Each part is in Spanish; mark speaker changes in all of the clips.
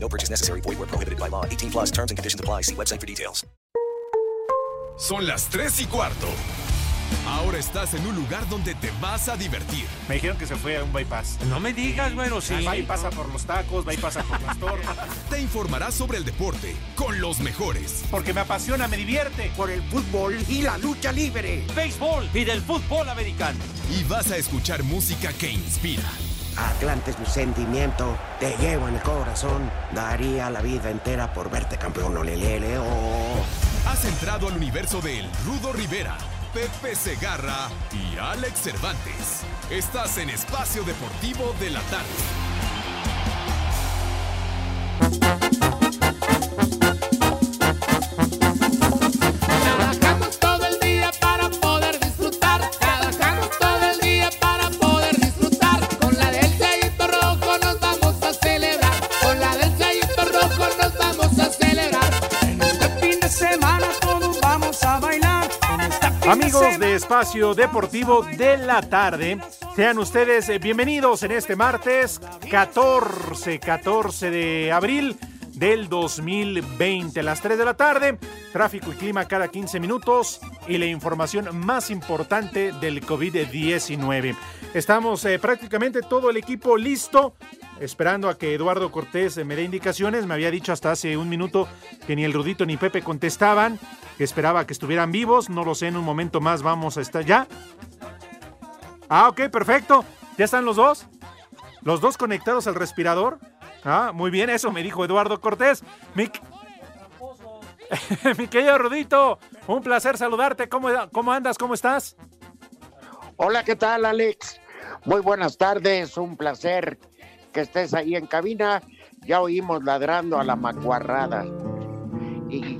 Speaker 1: No purchase necessary. Void where prohibited by law. 18 plus terms and conditions apply. See website for details.
Speaker 2: Son las 3 y cuarto. Ahora estás en un lugar donde te vas a divertir.
Speaker 3: Me dijeron que se fue a un bypass.
Speaker 4: No me digas, bueno, sí.
Speaker 3: Va y pasa por los tacos, va y pasa por las tortas.
Speaker 2: Te informarás sobre el deporte con los mejores.
Speaker 3: Porque me apasiona, me divierte.
Speaker 5: Por el fútbol y la lucha libre.
Speaker 4: Béisbol y del fútbol americano.
Speaker 2: Y vas a escuchar música que inspira.
Speaker 5: Atlante es mi sentimiento, te llevo en el corazón. Daría la vida entera por verte campeón, olelele, oh.
Speaker 2: Has entrado al universo de El Rudo Rivera, Pepe Segarra y Alex Cervantes. Estás en Espacio Deportivo de la Tarde.
Speaker 3: Amigos de Espacio Deportivo de la Tarde, sean ustedes eh, bienvenidos en este martes 14, 14 de abril del 2020, a las 3 de la tarde. Tráfico y clima cada 15 minutos y la información más importante del COVID-19. Estamos eh, prácticamente todo el equipo listo, esperando a que Eduardo Cortés eh, me dé indicaciones. Me había dicho hasta hace un minuto que ni el Rudito ni Pepe contestaban, que esperaba que estuvieran vivos. No lo sé, en un momento más vamos a estar ya. Ah, ok, perfecto. ¿Ya están los dos? ¿Los dos conectados al respirador? Ah, muy bien, eso me dijo Eduardo Cortés. Mi, Mi querido Rudito, un placer saludarte. ¿Cómo, ¿Cómo andas? ¿Cómo estás?
Speaker 6: Hola, ¿qué tal, Alex? Muy buenas tardes, un placer que estés ahí en cabina. Ya oímos ladrando a la macuarrada. Y,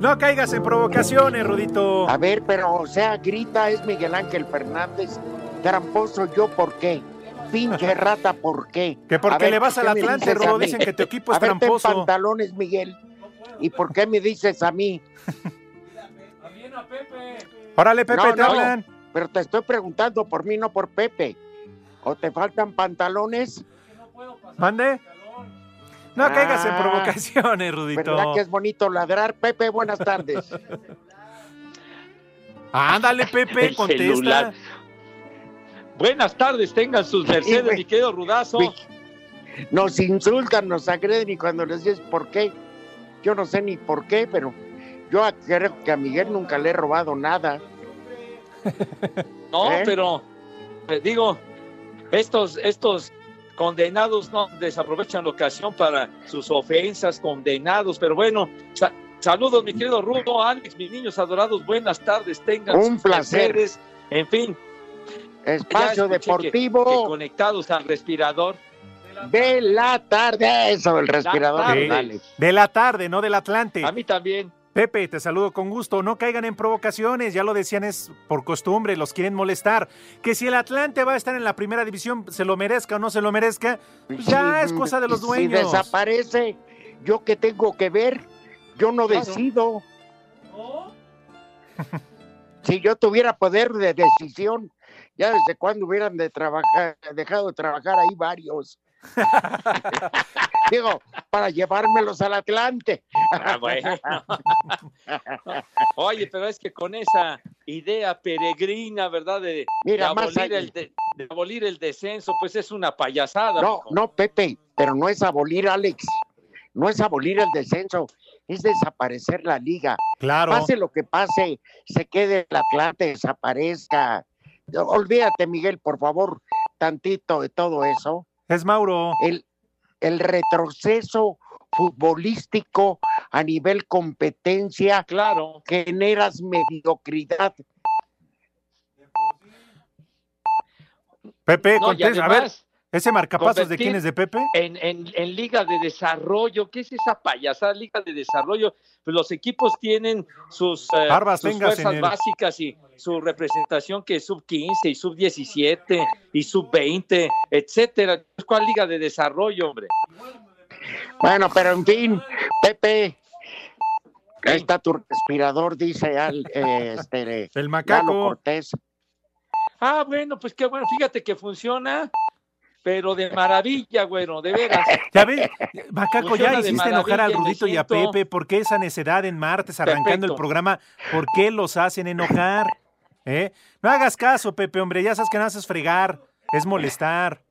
Speaker 3: No caigas en provocaciones, Rudito.
Speaker 6: a ver, pero, o sea, grita, es Miguel Ángel Fernández. Tramposo, ¿yo por qué? Pinche rata, ¿por qué?
Speaker 3: Que porque
Speaker 6: A ver,
Speaker 3: le vas
Speaker 6: ¿por
Speaker 3: al Atlante,
Speaker 6: a mí?
Speaker 3: Dicen que tu equipo es
Speaker 6: A ver, ten
Speaker 3: tramposo.
Speaker 6: pantalones, Miguel. ¿Y por qué me dices a mí?
Speaker 3: Órale, Pepe,
Speaker 6: No,
Speaker 3: te
Speaker 6: no,
Speaker 3: hablan.
Speaker 6: Pero te estoy preguntando por mí, no por Pepe. ¿O te faltan pantalones?
Speaker 3: ¿Mande? No caigas en
Speaker 6: Ah,
Speaker 3: provocaciones, Rudito.
Speaker 6: ¿Verdad que es bonito ladrar? Pepe, buenas tardes.
Speaker 3: Ándale, Pepe, contesta.
Speaker 4: celular. Buenas tardes, tengan sus mercedes, mi querido Rudazo.
Speaker 6: Nos insultan, nos agreden y cuando les dices por qué, yo no sé ni por qué, pero yo creo que a Miguel nunca le he robado nada.
Speaker 4: No,
Speaker 6: ¿Eh?
Speaker 4: pero eh, digo, estos, estos condenados no desaprovechan la ocasión para sus ofensas, condenados, pero bueno, sa- saludos, mi querido Rudo, Alex, mis niños adorados, buenas tardes, tengan
Speaker 6: Un
Speaker 4: sus
Speaker 6: placer.
Speaker 4: mercedes. En fin,
Speaker 6: Espacio
Speaker 4: que-
Speaker 6: Deportivo
Speaker 4: que conectados al respirador.
Speaker 6: de la tarde. Eso, el respirador.
Speaker 4: tarde.
Speaker 3: De la tarde, no del Atlante.
Speaker 4: A mí también.
Speaker 3: Pepe, te saludo con gusto. No caigan en provocaciones, ya lo decían, es por costumbre, los quieren molestar. Que si el Atlante va a estar en la primera división, se lo merezca o no se lo merezca, pues ya
Speaker 6: Sí,
Speaker 3: es cosa de los
Speaker 6: Si
Speaker 3: dueños.
Speaker 6: desaparece, ¿yo qué tengo que ver? Yo no decido. Si yo tuviera poder de decisión, ya desde cuando hubieran de trabajar, dejado de trabajar ahí varios. Digo, para llevármelos al Atlante.
Speaker 4: Ah, bueno. Oye, pero es que con esa idea peregrina, ¿verdad? De,
Speaker 6: Mira,
Speaker 4: abolir, el de, de abolir el descenso, pues es una payasada.
Speaker 6: No, no, Pepe, pero no es abolir, Alex. No es abolir el descenso, es desaparecer la liga.
Speaker 3: Claro.
Speaker 6: Pase lo que pase, se quede el Atlante, desaparezca. Olvídate, Miguel, por favor, tantito de todo eso.
Speaker 3: Es Mauro.
Speaker 6: El, el retroceso futbolístico a nivel competencia
Speaker 4: Claro.
Speaker 6: generas mediocridad.
Speaker 3: Pepe,
Speaker 4: No,
Speaker 3: contesta. A ver, ¿Ese marcapasos de quién es de Pepe?
Speaker 4: En, en, en liga de desarrollo, ¿qué es esa payasada liga de desarrollo? Pues los equipos tienen sus, eh,
Speaker 3: Barbas
Speaker 4: sus
Speaker 3: tengas en
Speaker 4: fuerzas
Speaker 3: el-
Speaker 4: básicas y su representación que es sub 15 y sub 17 y sub 20, etcétera. ¿Cuál liga de desarrollo, hombre?
Speaker 6: Bueno, pero en fin, Pepe, ahí está tu respirador, dice al, eh, este,
Speaker 3: El
Speaker 6: Lalo
Speaker 3: macaco.
Speaker 6: Cortés.
Speaker 4: Ah, bueno, pues qué bueno, fíjate que funciona, pero de maravilla, bueno, de veras.
Speaker 3: Ya ve, Macaco,
Speaker 4: Funciona
Speaker 3: ya hiciste enojar al Rudito y a Pepe. ¿Por qué esa necedad en martes arrancando el programa? ¿Por qué los hacen enojar? ¿Eh? No hagas caso, Pepe, hombre. Ya sabes que no haces fregar. Es molestar.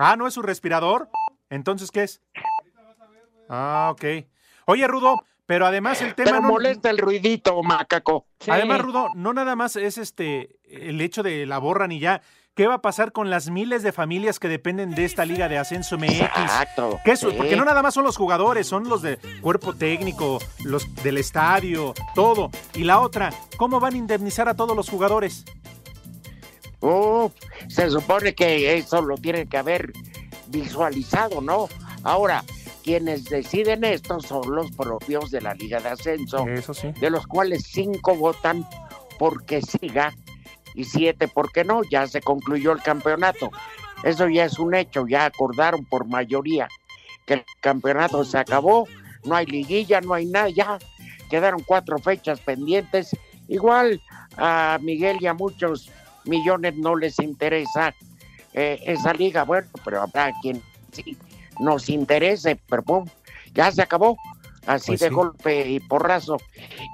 Speaker 3: Ah, ¿no es su respirador? Entonces, ¿qué es? Ah, ok. Oye, Rudo, pero además el tema
Speaker 6: Pero
Speaker 3: no...
Speaker 6: molesta el ruidito, macaco.
Speaker 4: Sí.
Speaker 3: Además, Rudo, no nada más es este el hecho de la borra ni ya. ¿Qué va a pasar con las miles de familias que dependen de esta liga de ascenso MX?
Speaker 6: Exacto.
Speaker 3: ¿Qué es?
Speaker 6: sí.
Speaker 3: Porque no nada más son los jugadores, son los de cuerpo técnico, los del estadio, todo. Y la otra, ¿cómo van a indemnizar a todos los jugadores?
Speaker 6: Uf, se supone que eso lo tienen que haber visualizado, ¿no? Ahora, quienes deciden esto son los propios de la Liga de Ascenso,
Speaker 3: Eso sí.
Speaker 6: de los cuales cinco votan porque siga y siete porque no, ya se concluyó el campeonato. Eso ya es un hecho, ya acordaron por mayoría que el campeonato se acabó, no hay liguilla, no hay nada, ya quedaron cuatro fechas pendientes. Igual a Miguel y a muchos millones no les interesa eh, esa liga, bueno, pero habrá quien sí nos interese, pero pum, ya se acabó, así
Speaker 3: Pues
Speaker 6: de
Speaker 3: sí.
Speaker 6: golpe y porrazo,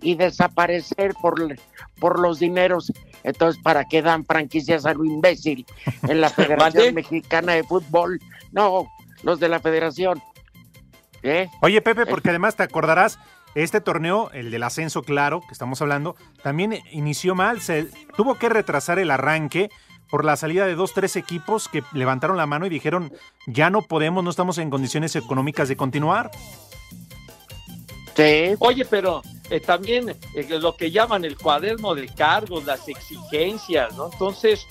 Speaker 6: y desaparecer por, por los dineros, entonces, ¿para qué dan franquicias a lo imbécil en la. Federación Mexicana de Fútbol? No, los de la Federación. ¿Eh?
Speaker 3: Oye, Pepe, porque además te acordarás, este torneo, el del ascenso, claro, que estamos hablando, también inició mal. Se tuvo que retrasar el arranque por la salida de dos, tres equipos que levantaron la mano y dijeron, ya no podemos, no estamos en condiciones económicas de continuar.
Speaker 6: Sí,
Speaker 4: Oye, pero eh, también eh, lo que llaman el cuaderno de cargos, las exigencias, ¿no? Entonces,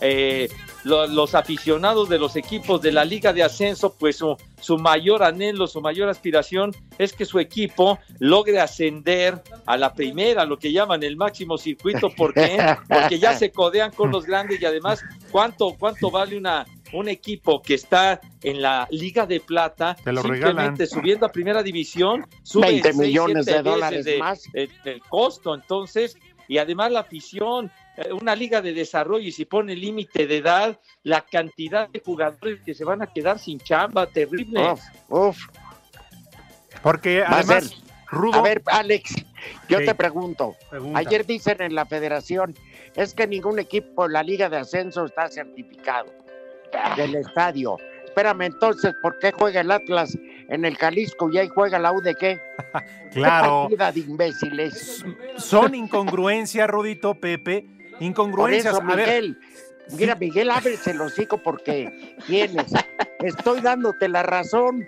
Speaker 4: eh, lo- los aficionados de los equipos de la Liga de Ascenso, pues su, su mayor anhelo, su mayor aspiración es que su equipo logre ascender a la primera, lo que llaman el máximo circuito. ¿Por qué? Porque ya se codean con los grandes y además, ¿cuánto, cuánto vale una, un equipo que está en la Liga de Plata?
Speaker 3: Te lo
Speaker 4: simplemente subiendo a primera división, sube
Speaker 6: 20
Speaker 4: seis,
Speaker 6: millones de dólares
Speaker 4: de-
Speaker 6: más.
Speaker 4: costo, entonces, y además la afición, eh, una liga de desarrollo y si pone límite de edad, la cantidad de jugadores que se van a quedar sin chamba, terrible.
Speaker 6: uf, uf.
Speaker 3: Porque además, Rudo,
Speaker 6: A ver, Alex, yo
Speaker 3: Sí.
Speaker 6: te pregunto.
Speaker 3: pregunta.
Speaker 6: Ayer dicen en la federación, es que ningún equipo en la Liga de Ascenso está certificado del estadio. Espérame, entonces, ¿por qué juega el Atlas en el Jalisco y ahí juega la UDG? ¿Qué
Speaker 3: claro,
Speaker 6: partida de imbéciles?
Speaker 3: son incongruencias, Rudito, Pepe,
Speaker 6: Por
Speaker 3: incongruencias.
Speaker 6: eso,
Speaker 3: a ver,
Speaker 6: Miguel, mira, Miguel, ábrese el hocico porque tienes. Estoy dándote la razón.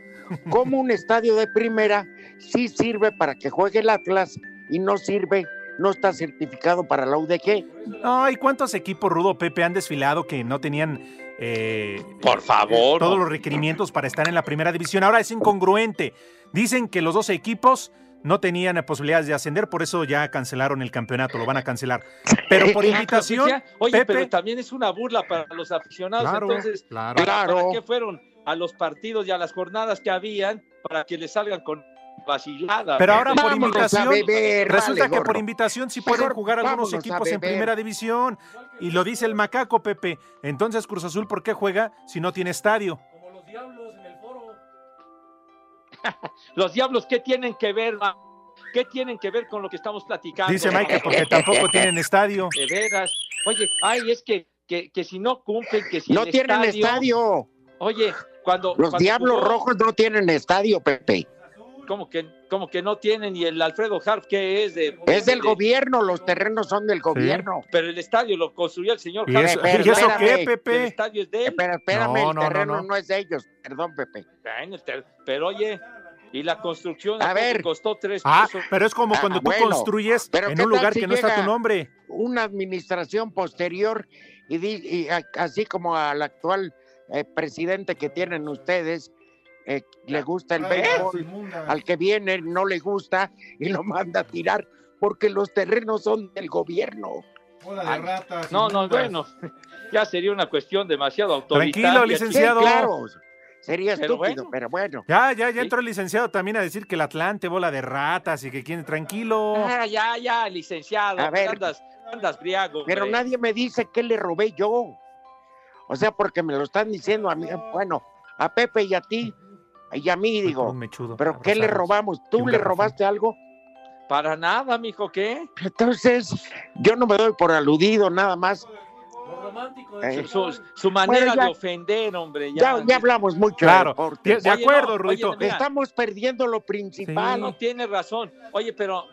Speaker 6: Como un estadio de primera sí sirve para que juegue el Atlas y no sirve, no está certificado para la UDG.
Speaker 3: Ay, ¿cuántos equipos Rudo Pepe han desfilado que no tenían eh,
Speaker 4: Por favor.
Speaker 3: todos los requerimientos para estar en la primera división? Ahora es incongruente. Dicen que los dos equipos no tenían posibilidades de ascender, por eso ya cancelaron el campeonato, lo van a cancelar. Pero por invitación,
Speaker 4: Oye,
Speaker 3: Pepe,
Speaker 4: pero también es una burla para los aficionados.
Speaker 3: Claro,
Speaker 4: Entonces,
Speaker 3: claro.
Speaker 4: ¿para,
Speaker 6: Claro.
Speaker 4: para qué fueron a los partidos y a las jornadas que habían para que les salgan con vacilada?
Speaker 3: Pero ahora por invitación,
Speaker 6: beber,
Speaker 3: resulta
Speaker 6: vale,
Speaker 3: que por invitación sí pueden jugar algunos equipos en primera división. Y lo dice el macaco, Pepe. Entonces, Cruz Azul, ¿por qué juega si no tiene estadio?
Speaker 4: Los diablos, ¿qué tienen que ver? ma? ¿Qué tienen que ver con lo que estamos platicando?
Speaker 3: Dice Mike, porque tampoco tienen estadio.
Speaker 4: De veras. Oye, ay, es que, que, que si no cumplen, que si
Speaker 6: No
Speaker 4: el
Speaker 6: tienen estadio.
Speaker 4: Oye, cuando.
Speaker 6: Los
Speaker 4: cuando
Speaker 6: Diablos
Speaker 4: jugó-
Speaker 6: Rojos no tienen estadio, Pepe.
Speaker 4: Como que, como que no tienen, y el Alfredo Harp, ¿qué es? De,
Speaker 6: Es del
Speaker 4: de-
Speaker 6: gobierno, los terrenos son del gobierno.
Speaker 4: Pero el estadio lo construyó el señor
Speaker 3: ¿Y
Speaker 4: Harp.
Speaker 3: eso,
Speaker 6: Pero
Speaker 3: ¿y eso
Speaker 6: espérame,
Speaker 3: qué,
Speaker 4: El
Speaker 3: Pepe?
Speaker 4: estadio es de él.
Speaker 6: Espérame,
Speaker 3: No,
Speaker 6: el
Speaker 3: no, no,
Speaker 6: terreno
Speaker 3: no.
Speaker 6: no. es de ellos. Perdón, Pepe.
Speaker 4: Pero oye, y la construcción
Speaker 6: A
Speaker 4: ¿a
Speaker 6: ver.
Speaker 4: costó tres
Speaker 3: Ah,
Speaker 4: pesos.
Speaker 3: pero es como
Speaker 6: Ah,
Speaker 3: cuando tú
Speaker 6: bueno,
Speaker 3: construyes
Speaker 6: pero
Speaker 3: en
Speaker 6: ¿qué
Speaker 3: un lugar
Speaker 6: si
Speaker 3: que no está tu nombre.
Speaker 6: Una administración posterior y, así como al actual eh, presidente que tienen ustedes, eh, le gusta el béisbol, al que viene no le gusta y lo manda a tirar porque los terrenos son del gobierno.
Speaker 4: Ay, no, no, bueno, ya sería una cuestión demasiado autoritaria.
Speaker 3: Tranquilo, licenciado.
Speaker 6: Sí, claro, sería
Speaker 4: Pero
Speaker 6: estúpido,
Speaker 4: bueno.
Speaker 6: pero bueno.
Speaker 3: Ya, ya, ya entró el licenciado también a decir que el Atlante bola de ratas y que quiere tranquilo.
Speaker 4: Ah, ya, ya, licenciado.
Speaker 6: A ver.
Speaker 4: Andas, andas briago.
Speaker 6: Pero
Speaker 4: hombre.
Speaker 6: nadie me dice qué le robé yo. O sea, porque me lo están diciendo a mí, bueno, a Pepe y a ti, y a mí digo,
Speaker 3: mechudo,
Speaker 6: pero ¿qué le robamos? ¿Tú le robaste algo?
Speaker 4: Para nada, mijo, ¿qué?
Speaker 6: Entonces, yo no me doy por aludido nada más. Eh,
Speaker 4: Su, su manera
Speaker 6: Bueno, ya-
Speaker 4: de ofender, hombre.
Speaker 6: ya,
Speaker 4: Ya,
Speaker 6: ya hablamos mucho
Speaker 3: Claro,
Speaker 6: de
Speaker 3: acuerdo,
Speaker 4: no, oye, mira.
Speaker 6: Estamos perdiendo lo
Speaker 4: Ah,
Speaker 6: principal.
Speaker 4: no tiene razón. Oye, pero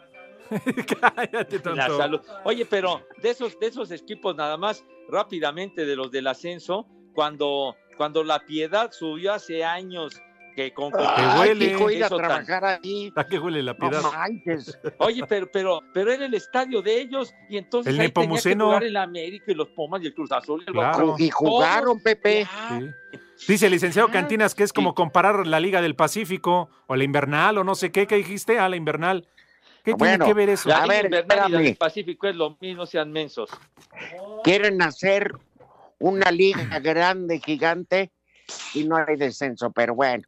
Speaker 3: Cállate,
Speaker 4: la salud. Oye, pero de esos, de esos equipos nada más rápidamente de los del ascenso, cuando, cuando la piedad subió hace años que con
Speaker 6: Ay,
Speaker 3: huele.
Speaker 6: hijo, ir a
Speaker 4: Eso tan-
Speaker 6: trabajar ahí.
Speaker 3: ¿A qué huele la
Speaker 6: No
Speaker 3: piedad?
Speaker 6: manches.
Speaker 4: Oye, pero, pero, pero era el estadio de ellos y entonces
Speaker 3: El
Speaker 4: ahí tenía que jugar el América y los Pumas y el Cruz Azul. y el
Speaker 3: Claro.
Speaker 6: Y jugaron, Pepe.
Speaker 3: Sí. Dice el licenciado Cantinas que es como comparar la Liga del Pacífico o la invernal o no sé qué, ¿qué dijiste? Ah, la invernal. ¿Qué
Speaker 6: Bueno,
Speaker 3: tiene que ver eso?
Speaker 4: La
Speaker 6: A
Speaker 4: Liga
Speaker 6: ver,
Speaker 4: Invernal y la del Pacífico es lo mismo, sean mensos.
Speaker 6: Quieren hacer una liga grande, gigante, y no hay descenso, pero bueno.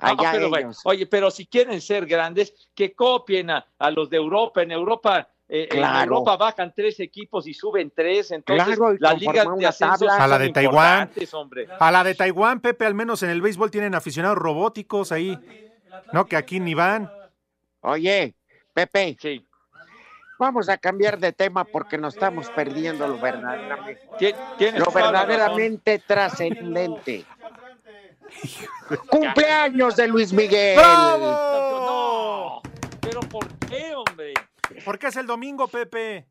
Speaker 4: Ah,
Speaker 6: Allá
Speaker 4: pero bueno,
Speaker 6: ellos.
Speaker 4: oye, pero si quieren ser grandes, que copien a, a los de Europa. En Europa, eh, en. Europa bajan tres equipos y suben tres. Entonces,
Speaker 6: Claro,
Speaker 4: las ligas de ascenso
Speaker 3: A la de Taiwán.
Speaker 4: importantes, hombre.
Speaker 3: A la de Taiwán, Pepe, al menos en el béisbol tienen aficionados robóticos ahí. No, que aquí ni van.
Speaker 6: Oye, Pepe,
Speaker 4: Sí.
Speaker 6: vamos a cambiar de tema porque nos estamos perdiendo lo verdaderamente, lo verdaderamente trascendente. ¡Cumpleaños de Luis Miguel!
Speaker 4: No, pero ¿por qué, hombre?
Speaker 3: ¿Por qué es el domingo, Pepe?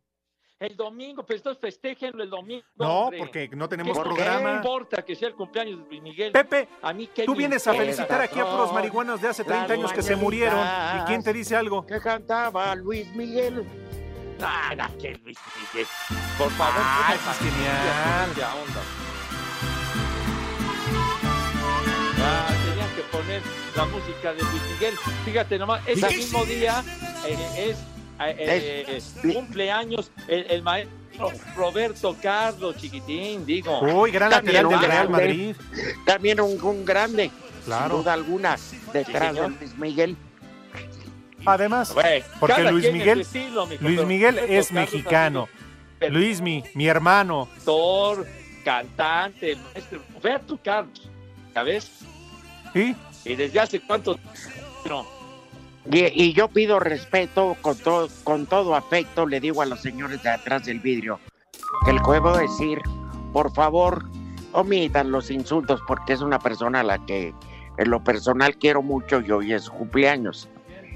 Speaker 4: El domingo, pero entonces festéjenlo el domingo.
Speaker 3: No,
Speaker 4: hombre.
Speaker 3: porque no
Speaker 4: ¿Qué-
Speaker 3: tenemos
Speaker 6: ¿Por qué?
Speaker 4: No
Speaker 3: programa.
Speaker 4: importa que sea el cumpleaños de Luis Miguel.
Speaker 3: Pepe,
Speaker 4: a mí qué
Speaker 3: tú
Speaker 4: me
Speaker 3: vienes a felicitar aquí a puros marihuanos de hace 30 años que se murieron. ¿Y quién te dice algo?
Speaker 6: Que cantaba Luis Miguel.
Speaker 4: Ah, no, que Luis Miguel. Por favor,
Speaker 3: Ah, es genial.
Speaker 4: onda. La música de Luis Miguel. Fíjate nomás, ese mismo día eh, es eh, eh, cumpleaños el, el maestro Roberto Carlos Chiquitín, digo.
Speaker 3: Uy, gran
Speaker 6: También
Speaker 3: lateral del
Speaker 6: un
Speaker 3: Real
Speaker 6: grande.
Speaker 3: Madrid.
Speaker 6: También un, un grande,
Speaker 3: Claro.
Speaker 6: sin duda alguna, detrás de. Luis Miguel.
Speaker 3: Además, porque Luis Miguel-
Speaker 4: su estilo, mijo,
Speaker 3: Luis Miguel
Speaker 4: Roberto
Speaker 3: es
Speaker 4: Carlos
Speaker 3: mexicano.
Speaker 4: Pero-
Speaker 3: Luismi, mi hermano.
Speaker 4: actor, cantante, el maestro Roberto Carlos, ¿sabes?
Speaker 3: ¿Sí?
Speaker 4: Y desde hace cuánto no.
Speaker 6: Y, y yo pido respeto con todo, con todo afecto, le digo a los señores de atrás del vidrio, que le puedo decir, por favor, omitan los insultos porque es una persona a la que en lo personal quiero mucho y hoy es su cumpleaños.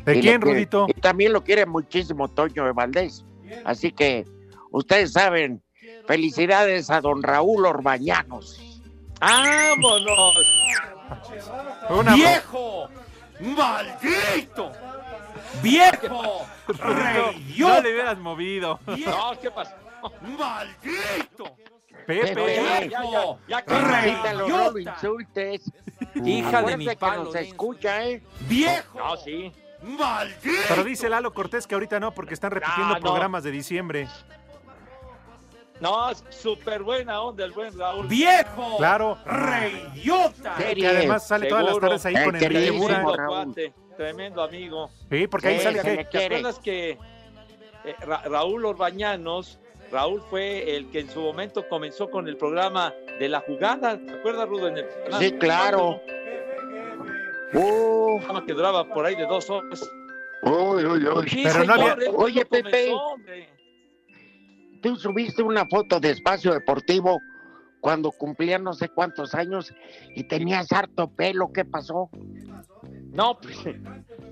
Speaker 3: ¿De
Speaker 6: Y
Speaker 3: quién,
Speaker 6: quiere-
Speaker 3: Rudito?
Speaker 6: Y también lo quiere muchísimo Toño de Valdés. Así que ustedes saben, felicidades a don Raúl Orbañanos.
Speaker 4: ¡Vámonos!
Speaker 3: Una
Speaker 7: ¡Viejo! ¡Maldito! ¡Viejo!
Speaker 3: Rudito, no le hubieras movido.
Speaker 4: No, ¿qué pasó?
Speaker 7: ¡Maldito!
Speaker 3: Pepe.
Speaker 6: Pepe.
Speaker 4: Ya,
Speaker 6: insultes.
Speaker 7: Hija de mi
Speaker 6: que
Speaker 7: palo.
Speaker 6: nos
Speaker 7: de-
Speaker 6: escucha, ¿eh?
Speaker 7: ¡Viejo!
Speaker 4: No, sí.
Speaker 7: ¡Maldito!
Speaker 3: Pero dice Lalo Cortés que ahorita no, porque están repitiendo
Speaker 4: Ah, no.
Speaker 3: programas de diciembre.
Speaker 4: No, es súper buena onda el buen Raúl.
Speaker 7: ¡Viejo!
Speaker 3: Claro.
Speaker 7: ¡Reyota!
Speaker 6: Sí.
Speaker 3: Que además sale todas las tardes ahí
Speaker 6: El
Speaker 3: con el.
Speaker 4: Tremendo
Speaker 6: Raúl.
Speaker 4: cuate, tremendo amigo.
Speaker 3: Sí, porque ahí
Speaker 6: Sí,
Speaker 3: sale que
Speaker 4: ¿Te acuerdas que eh, Ra- Raúl Orbañanos, Raúl fue el que en su momento comenzó con el programa de la jugada? ¿Te acuerdas, Rudo? En el
Speaker 6: Sí, claro. Uh,
Speaker 4: programa que duraba por ahí de dos horas.
Speaker 6: uy, uy, uy.
Speaker 4: Sí,
Speaker 3: Pero no había-
Speaker 6: Oye, Pepe.
Speaker 4: comenzó.
Speaker 6: Tú subiste una foto de Espacio Deportivo cuando cumplía no sé cuántos años y tenías harto pelo. ¿Qué pasó?
Speaker 4: No, pues,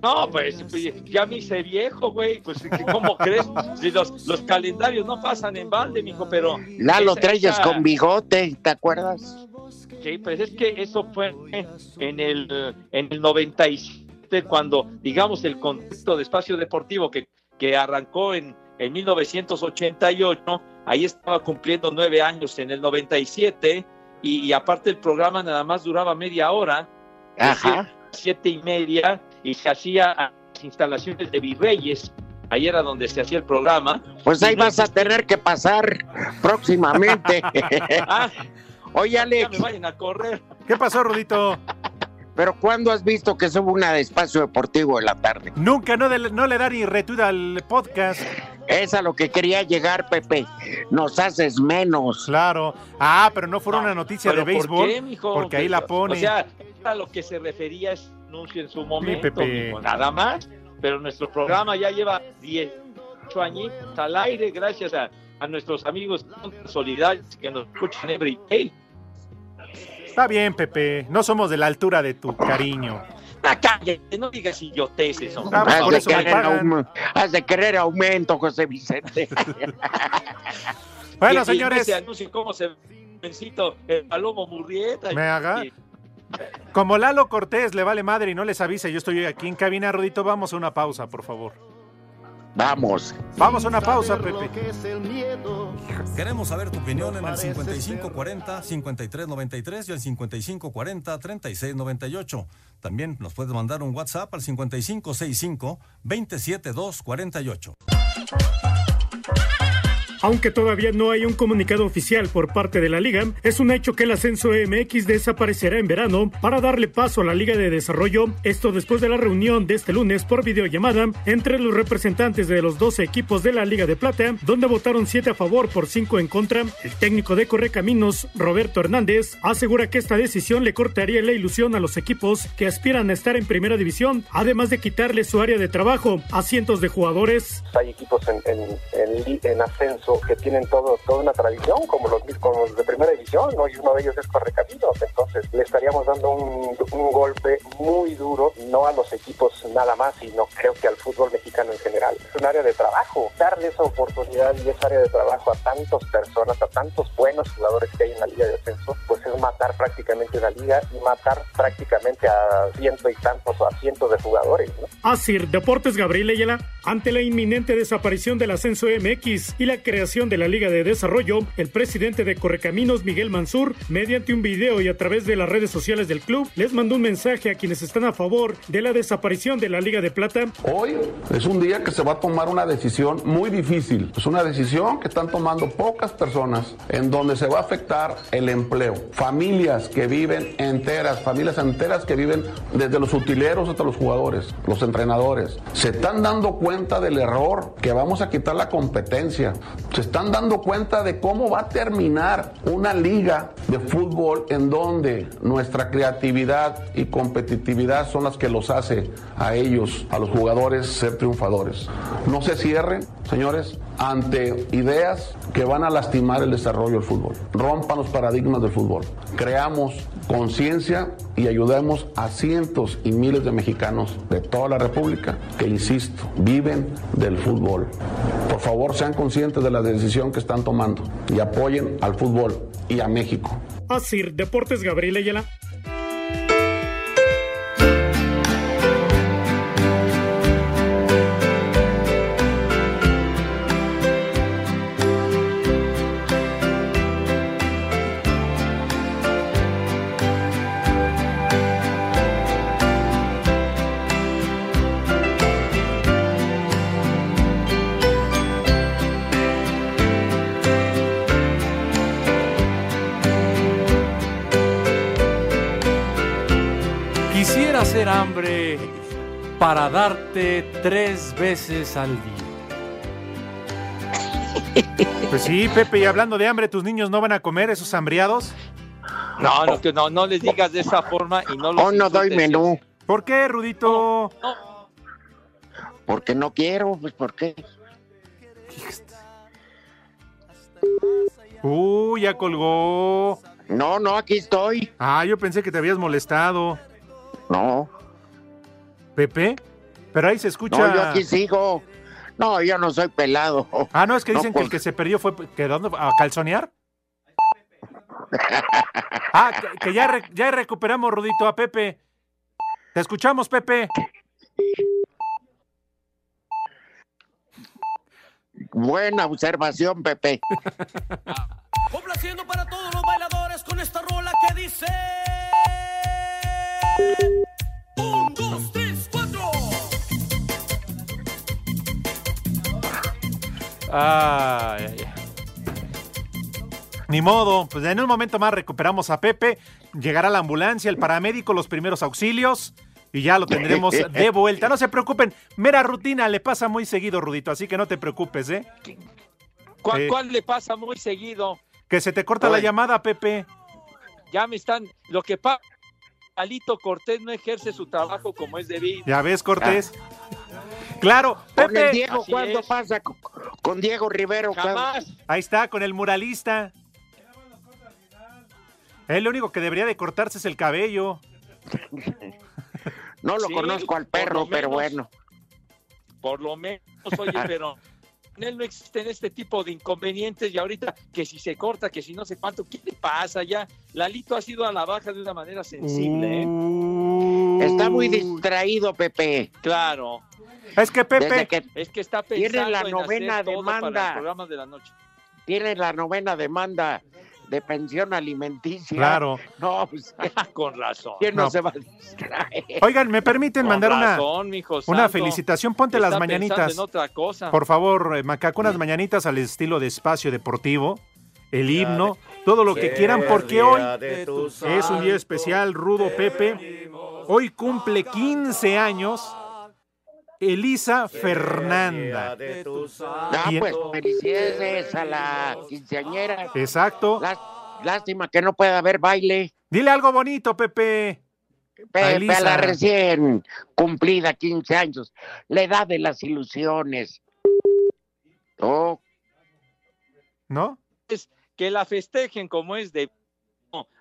Speaker 4: no, pues, pues, ya me hice viejo, güey. Pues, ¿cómo crees? Si los, los calendarios no pasan en balde, mijo, pero.
Speaker 6: Lalo Treyes
Speaker 4: esa-
Speaker 6: con bigote, ¿te acuerdas?
Speaker 4: Sí, pues es que eso fue en el, en el 97, 2007, cuando, digamos, el contexto de espacio deportivo que, que arrancó en, en 1988, ahí estaba cumpliendo nueve años en el 97, y, y aparte el programa nada más duraba media hora,
Speaker 6: Ajá.
Speaker 4: siete, y media, y se hacía a las instalaciones de Virreyes, ahí era donde se hacía el programa.
Speaker 6: Pues ahí vas a tener que pasar próximamente.
Speaker 4: Ah,
Speaker 6: Oye,
Speaker 4: ya
Speaker 6: Alex,
Speaker 4: me vayan a correr.
Speaker 3: ¿Qué pasó, Rudito?
Speaker 6: pero ¿cuándo has visto que sube una de espacio deportivo en la tarde?
Speaker 3: Nunca, no, de- no le da ni retuda al podcast.
Speaker 6: Es a lo que quería llegar, Pepe. Nos haces menos.
Speaker 3: Claro. Ah, pero no fue una noticia de
Speaker 4: ¿Pero por
Speaker 3: béisbol.
Speaker 4: qué, mijo?
Speaker 3: porque ahí la pone.
Speaker 4: O sea, a lo que se refería es anuncio en su momento,
Speaker 3: Pepe.
Speaker 4: mijo, nada más. Pero nuestro programa ya lleva 18 añitos al aire, gracias a, a nuestros amigos solidarios que nos escuchan every day.
Speaker 3: Está bien, Pepe. No somos de la altura de tu cariño.
Speaker 4: Ah, cállate, no digas idioteces, hombre.
Speaker 3: Pues
Speaker 6: Has de, querer
Speaker 3: pagan.
Speaker 6: aum- has de querer aumento, José Vicente.
Speaker 3: Bueno,
Speaker 4: Y- y
Speaker 3: señores,
Speaker 4: anuncio, cómo se vencito el Palomo Murrieta.
Speaker 3: Me haga.
Speaker 4: Y-
Speaker 3: como Lalo Cortés le vale madre y no les avisa, yo estoy aquí en cabina, Rudito, vamos a una pausa, por favor.
Speaker 6: Vamos.
Speaker 3: Vamos a una pausa, Pepe.
Speaker 8: Queremos saber tu opinión en el 5540-5393 y el 5540-3698. También nos puedes mandar un WhatsApp al 5565-27248.
Speaker 9: Aunque todavía no hay un comunicado oficial por parte de la liga, es un hecho que el ascenso MX desaparecerá en verano para darle paso a la Liga de Desarrollo, esto después de la reunión de este lunes por videollamada entre los representantes de los 12 equipos de la Liga de Plata, donde votaron 7 a favor por 5 en contra. El técnico de Correcaminos, Roberto Hernández, asegura que esta decisión le cortaría la ilusión a los equipos que aspiran a estar en primera división, además de quitarle su área de trabajo a cientos de jugadores.
Speaker 10: hay equipos en, ascenso que tienen todo, toda una tradición, como los, como de primera división, ¿no? y uno de ellos es Correcaminos. Entonces, le estaríamos dando un, un golpe muy duro, no a los equipos nada más, sino creo que al fútbol mexicano en general. Es un área de trabajo. Darle esa oportunidad y esa área de trabajo a tantas personas, a tantos buenos jugadores que hay en la liga de ascenso, pues es matar prácticamente la liga y matar prácticamente a ciento y tantos o a cientos de jugadores, ¿no?
Speaker 9: Asir Deportes Gabriel Ayala, ante la inminente desaparición del ascenso MX y la creación de la Liga de Desarrollo, el presidente de Correcaminos, Miguel Mansur, mediante un video y a través de las redes sociales del club, les mandó un mensaje a quienes están a favor de la desaparición de la Liga de Plata.
Speaker 11: Hoy es un día que se va a tomar una decisión muy difícil. Es una decisión que están tomando pocas personas en donde se va a afectar el empleo. Familias que viven enteras, familias enteras que viven desde los utileros hasta los jugadores, los entrenadores. Se están dando cuenta del error que vamos a quitar la competencia. Se están dando cuenta de cómo va a terminar una liga de fútbol en donde nuestra creatividad y competitividad son las que los hace a ellos, a los jugadores, ser triunfadores. No se cierren, señores, ante ideas que van a lastimar el desarrollo del fútbol. Rompan los paradigmas del fútbol. Creamos conciencia y ayudemos a cientos y miles de mexicanos de toda la República que, insisto, viven del fútbol. Por favor, sean conscientes de la decisión que están tomando y apoyen al fútbol y a México.
Speaker 9: Asir Deportes Gabriel Ayala.
Speaker 12: Hambre para darte tres veces al día.
Speaker 3: Pues sí, Pepe, y hablando de hambre, ¿tus niños no van a comer esos hambriados?
Speaker 4: No, no, que no, no les digas de esa forma y no los
Speaker 6: Hoy no doy menú.
Speaker 3: ¿Por qué, Rudito?
Speaker 6: Porque no quiero, pues ¿por qué?
Speaker 3: Uy, ya colgó.
Speaker 6: No, no, aquí estoy.
Speaker 3: Ah, yo pensé que te habías molestado.
Speaker 6: No.
Speaker 3: Pepe, pero ahí se escucha.
Speaker 6: No, yo aquí sigo. No, yo no soy pelado.
Speaker 3: Ah, no, es que dicen
Speaker 6: no,
Speaker 3: pues... que el que se perdió fue quedando a calzonear. ah, que, que ya, re, ya recuperamos, Rudito, a Pepe. Te escuchamos, Pepe.
Speaker 6: Buena observación, Pepe.
Speaker 13: Complaciendo para todos los bailadores con esta rola que dice. Un, dos, tres.
Speaker 3: Ay. Ni modo, pues en un momento más recuperamos a Pepe, llegará la ambulancia, el paramédico, los primeros auxilios y ya lo tendremos de vuelta. No se preocupen, mera rutina le pasa muy seguido, Rudito, así que no te preocupes, ¿eh?
Speaker 4: ¿Cuál,
Speaker 3: Eh.
Speaker 4: cuál le pasa muy seguido?
Speaker 3: Que se te corta la llamada, Pepe.
Speaker 4: Ya me están. Lo que pasa. Alito Cortés no ejerce su trabajo como es debido.
Speaker 3: Ya ves, Cortés. Claro,
Speaker 6: Con el
Speaker 3: Pepe.
Speaker 6: Diego,
Speaker 4: Así
Speaker 6: ¿cuándo
Speaker 4: es.
Speaker 6: pasa? Con, con Diego Rivero.
Speaker 3: Ahí está, con el muralista. Él lo único que debería de cortarse es el cabello.
Speaker 6: No lo
Speaker 4: Sí,
Speaker 6: conozco al perro, pero
Speaker 4: menos.
Speaker 6: bueno.
Speaker 4: Por lo menos, oye, pero en él no existen este tipo de inconvenientes y ahorita que si se corta, que si no sé cuánto, ¿qué le pasa ya? Lalito ha sido a la baja de una manera sensible, ¿eh?
Speaker 6: Está muy distraído, Pepe.
Speaker 4: Claro.
Speaker 3: Es que Pepe,
Speaker 6: Desde que
Speaker 4: Es que está
Speaker 6: Tiene la
Speaker 4: en
Speaker 6: novena
Speaker 4: hacer todo para
Speaker 6: demanda.
Speaker 4: los programas de la noche.
Speaker 6: tiene la novena demanda de pensión alimenticia.
Speaker 3: Claro.
Speaker 6: No, pues,
Speaker 4: Con razón.
Speaker 6: ¿quién no,
Speaker 3: No.
Speaker 6: se va a distraer?
Speaker 3: Oigan, ¿me permiten
Speaker 4: Con
Speaker 3: mandar una,
Speaker 4: razón,
Speaker 3: una
Speaker 4: santo.
Speaker 3: felicitación? Ponte las mañanitas.
Speaker 4: en otra cosa.
Speaker 3: Por favor, eh, Macaco, unas mañanitas al estilo de espacio deportivo, el himno, todo lo que quieran, porque hoy es un día especial, Rudo Pepe. Hoy cumple 15 años Elisa Fernanda.
Speaker 6: Ah, pues felicidades a la quinceañera.
Speaker 3: Exacto.
Speaker 6: Lá- Lástima que no pueda haber baile.
Speaker 3: Dile algo bonito, Pepe.
Speaker 6: Pepe, a la recién cumplida 15 años. La edad de las ilusiones. Oh,
Speaker 3: ¿No?
Speaker 4: es que la festejen como es de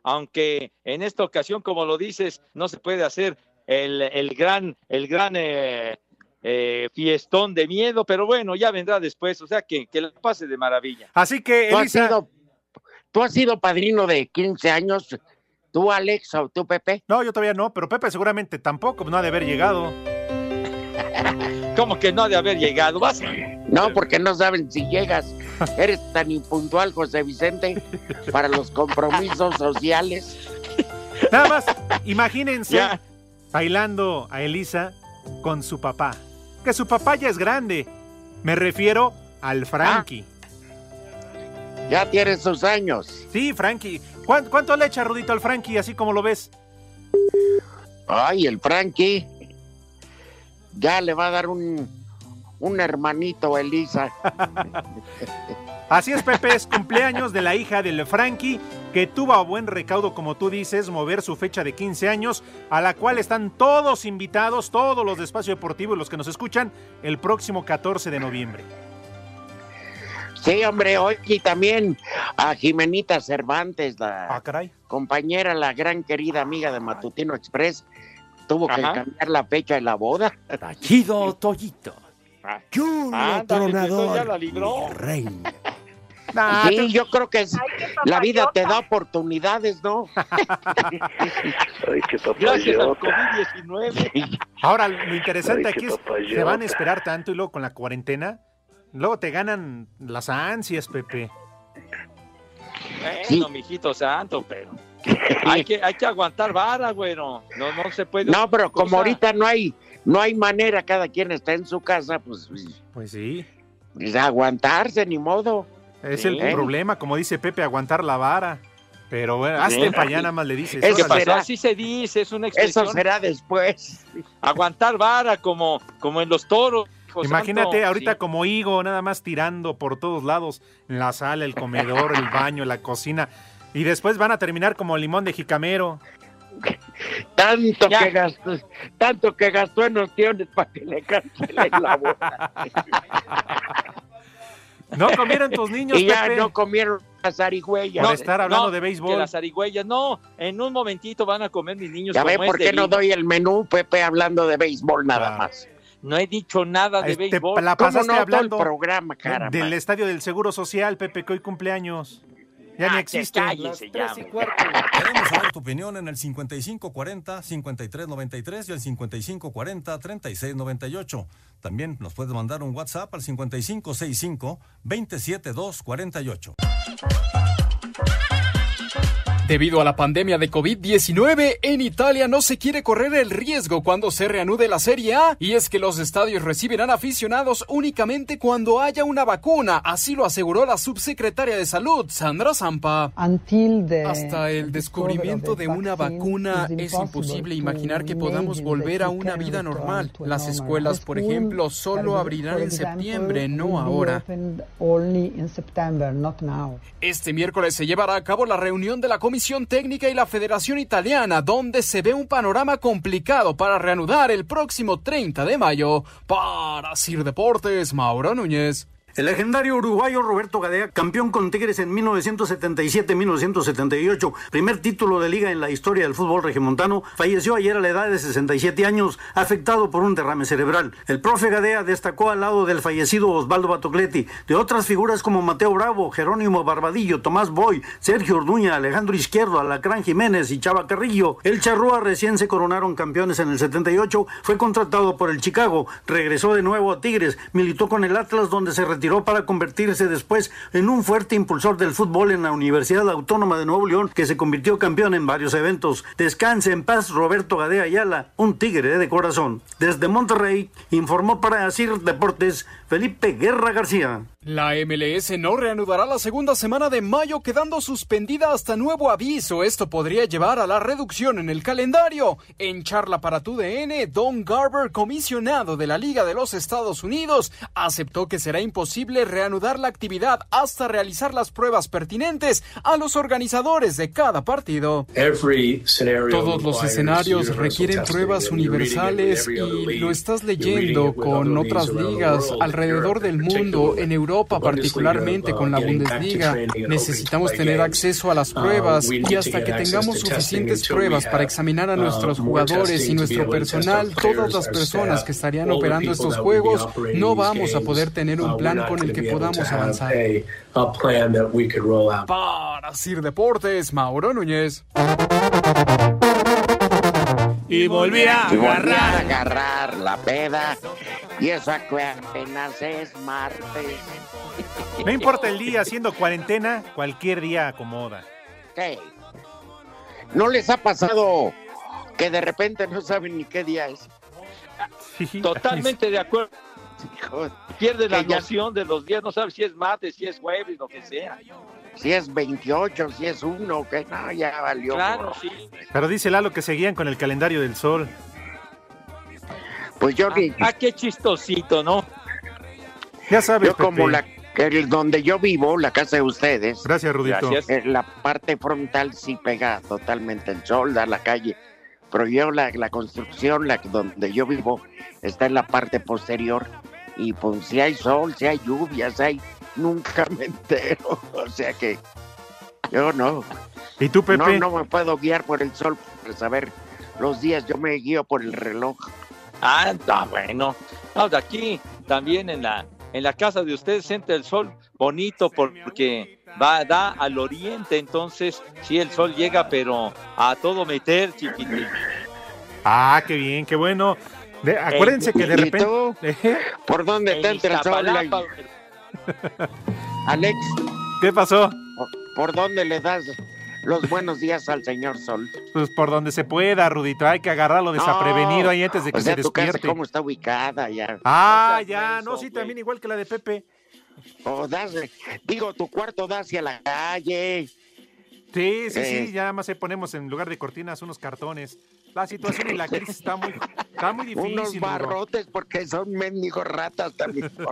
Speaker 4: aunque en esta ocasión como lo dices no se puede hacer el, el gran el gran eh, eh, fiestón de miedo pero bueno ya vendrá después o sea que, que la pase de maravilla
Speaker 3: Así que,
Speaker 6: ¿tú, has
Speaker 3: Elisa,
Speaker 6: sido, tú has sido padrino de 15 años. ¿Tú, Alex, o tú, Pepe?
Speaker 3: no, yo todavía no, pero Pepe seguramente tampoco, no ha de haber llegado.
Speaker 4: como que no ha de haber llegado vas
Speaker 6: No, porque no saben si llegas. Eres tan impuntual, José Vicente, para los compromisos sociales.
Speaker 3: Nada más, imagínense
Speaker 4: Ya.
Speaker 3: bailando a Elisa con su papá. Que su papá ya es grande. Me refiero al Frankie.
Speaker 6: Ya tiene sus años.
Speaker 3: Sí, Frankie. ¿Cuán- ¿Cuánto le echa Rudito al Frankie, así como lo ves?
Speaker 6: Ay, el Frankie. Ya le va a dar un, un hermanito a Elisa.
Speaker 3: Así es, Pepe, es cumpleaños de la hija del Frankie, que tuvo a buen recaudo, como tú dices, mover su fecha de 15 años, a la cual están todos invitados, todos los de Espacio Deportivo y los que nos escuchan, el próximo 14 de noviembre.
Speaker 6: Sí, hombre, hoy y también a Jimenita Cervantes, la
Speaker 3: Ah, caray.
Speaker 6: compañera, la gran querida amiga de Matutino Express, tuvo que
Speaker 4: Ajá.
Speaker 6: cambiar la fecha de la boda.
Speaker 12: Chido Toyito.
Speaker 5: Junior
Speaker 4: Ándale, pues, ya
Speaker 5: Tronador,
Speaker 4: la libró.
Speaker 5: mi reina.
Speaker 3: Nah,
Speaker 6: sí,
Speaker 3: tú-
Speaker 6: yo creo que es- la vida te da oportunidades, ¿no?
Speaker 10: Ay, qué
Speaker 4: gracias al
Speaker 10: papayota.
Speaker 4: COVID-19
Speaker 3: Ahora, lo interesante
Speaker 10: Ay,
Speaker 3: aquí es,
Speaker 10: papayota.
Speaker 3: se van a esperar tanto y luego con la cuarentena, luego te ganan las ansias, Pepe.
Speaker 4: bueno mijito santo pero hay que hay que aguantar vara güero no no se puede
Speaker 6: No, pero como
Speaker 4: cosa.
Speaker 6: ahorita no hay, no hay manera, cada quien está en su casa, pues,
Speaker 3: Pues sí,
Speaker 6: pues, aguantarse, ni modo.
Speaker 3: Es
Speaker 4: Sí.
Speaker 3: el problema, como dice Pepe, aguantar la vara. Pero bueno,
Speaker 4: Sí.
Speaker 3: hazte para allá, nada más le dices.
Speaker 6: Eso será-
Speaker 4: Así se dice, es una
Speaker 6: Eso
Speaker 4: expresión.
Speaker 6: será después.
Speaker 4: Aguantar vara como, como en los toros. hijo
Speaker 3: Imagínate
Speaker 4: santo.
Speaker 3: ahorita
Speaker 4: Sí.
Speaker 3: como higo, nada más tirando por todos lados, en la sala, el comedor, el baño, la cocina. Y después van a terminar como limón de jicamero.
Speaker 6: Tanto
Speaker 4: Ya.
Speaker 6: que gastó, tanto que gastó en opciones para que le cancelen la boda.
Speaker 3: No comieron tus niños,
Speaker 6: y ya
Speaker 3: Pepe.
Speaker 6: no comieron las zarigüeyas.
Speaker 3: Por estar hablando
Speaker 4: no,
Speaker 3: de
Speaker 4: Que
Speaker 3: béisbol.
Speaker 4: las zarigüeyas, no, en un momentito van a comer mis niños.
Speaker 6: Ya ve
Speaker 4: como es
Speaker 6: por qué no
Speaker 4: debido.
Speaker 6: doy el menú, Pepe, hablando de béisbol nada
Speaker 3: Claro.
Speaker 6: más.
Speaker 4: No he dicho nada de
Speaker 3: Este,
Speaker 4: béisbol.
Speaker 3: la
Speaker 6: ¿Cómo
Speaker 3: pasaste
Speaker 6: no todo el
Speaker 3: hablando
Speaker 6: programa, caramba?
Speaker 3: del estadio del Seguro Social, Pepe, que hoy cumpleaños. Ya ni
Speaker 4: Ah,
Speaker 3: existe.
Speaker 4: cállese ya, hombre.
Speaker 8: Queremos saber tu opinión en el 5540-5393 y el 5540-3698. También nos puedes mandar un WhatsApp al 5565-27248.
Speaker 14: Debido a la pandemia de COVID-19, en Italia no se quiere correr el riesgo cuando se reanude la Serie A, y es que los estadios recibirán aficionados únicamente cuando haya una vacuna, así lo aseguró la subsecretaria de Salud, Sandra Zampa. Hasta el descubrimiento de una vacuna es imposible imaginar que podamos volver a una vida normal. Las escuelas, por ejemplo, solo abrirán en septiembre, no ahora. Este miércoles se llevará a cabo la reunión de la Comisión Técnica y la Federación Italiana, donde se ve un panorama complicado para reanudar el próximo 30 de mayo. Para Sir Deportes, Mauro Núñez.
Speaker 15: El legendario uruguayo Roberto Gadea, campeón con Tigres en 1977-1978, primer título de liga en la historia del fútbol regimontano, falleció ayer a la edad de 67 años, afectado por un derrame cerebral. El profe Gadea destacó al lado del fallecido Osvaldo Batocletti, de otras figuras como Mateo Bravo, Jerónimo Barbadillo, Tomás Boy, Sergio Orduña, Alejandro Izquierdo, Alacrán Jiménez y Chava Carrillo. El Charrúa recién se coronaron campeones en el 78, fue contratado por el Chicago, regresó de nuevo a Tigres, militó con el Atlas donde se retiró para convertirse después en un fuerte impulsor del fútbol en la Universidad Autónoma de Nuevo León, que se convirtió campeón en varios eventos. Descanse en paz Roberto Gadea Ayala, un tigre de corazón. Desde Monterrey, informó para Asir Deportes Felipe Guerra García.
Speaker 14: La MLS no reanudará la segunda semana de mayo quedando suspendida hasta nuevo aviso. Esto podría llevar a la reducción en el calendario. En charla para tu DN, Don Garber, comisionado de la Liga de los Estados Unidos, aceptó que será imposible reanudar la actividad hasta realizar las pruebas pertinentes a los organizadores de cada partido. Todos los escenarios requieren pruebas universales y lo estás leyendo con otras ligas alrededor del mundo, en Europa particularmente con la Bundesliga. Necesitamos tener acceso a las pruebas y hasta que tengamos suficientes pruebas para examinar a nuestros jugadores y nuestro personal, todas las personas que estarían operando estos juegos, no vamos a poder tener un plan con el que podamos avanzar. Para Sir Deportes, Mauro Núñez.
Speaker 6: Y volví a agarrar. agarrar la peda. Y eso que apenas es martes.
Speaker 3: No importa el día, haciendo cuarentena, cualquier día acomoda.
Speaker 6: ¿Qué? ¿No les ha pasado que de repente no saben ni qué día es?
Speaker 4: Totalmente de acuerdo. Pierde la noción de los días, no sabes si es martes, si es jueves, lo que sea.
Speaker 6: Si es 28, si es uno, que no, ya valió.
Speaker 4: Claro, sí.
Speaker 3: Pero dice Lalo que seguían con el calendario del sol.
Speaker 6: Pues yo ni-
Speaker 4: Ah, qué chistosito, ¿no?
Speaker 3: Ya sabes,
Speaker 6: Yo como
Speaker 3: Pepe.
Speaker 6: la el- donde yo vivo, la casa de ustedes.
Speaker 3: Gracias, Rudito. Gracias.
Speaker 6: eh, La parte frontal sí pega totalmente el sol, da la calle. Pero yo la, la construcción, la donde yo vivo, está en la parte posterior. Y pues si hay sol, si hay lluvia, si hay... Nunca me entero. O sea que yo no.
Speaker 3: ¿Y tú, Pepe?
Speaker 6: No, no me puedo guiar por el sol para saber los días. Yo me guío por el reloj.
Speaker 4: Ah, está bueno. Aquí también en la en la casa de ustedes entra el sol bonito porque va da al oriente, entonces sí el sol llega pero a todo meter, chiquitín.
Speaker 3: Ah, qué bien, qué bueno. De- acuérdense que de
Speaker 6: ¿Y
Speaker 3: repente.
Speaker 6: tú? ¿Por dónde entra el sol? Alex,
Speaker 3: ¿Qué pasó?
Speaker 6: ¿por dónde le das los buenos días al señor Sol?
Speaker 3: Pues por donde se pueda, Rudito. Hay que agarrarlo desaprevenido ahí antes de que
Speaker 6: o sea,
Speaker 3: se
Speaker 6: tu casa,
Speaker 3: despierte.
Speaker 6: ¿cómo está ubicada ya?
Speaker 3: Ah, ya, no, sí, también igual que la de Pepe.
Speaker 6: O das, digo, tu cuarto da hacia la calle.
Speaker 3: Sí, sí,
Speaker 6: Eh.
Speaker 3: sí, ya nada más ahí ponemos en lugar de cortinas unos cartones. La situación y la crisis está muy, está muy difícil.
Speaker 6: Unos barrotes porque son mendigos ratas también.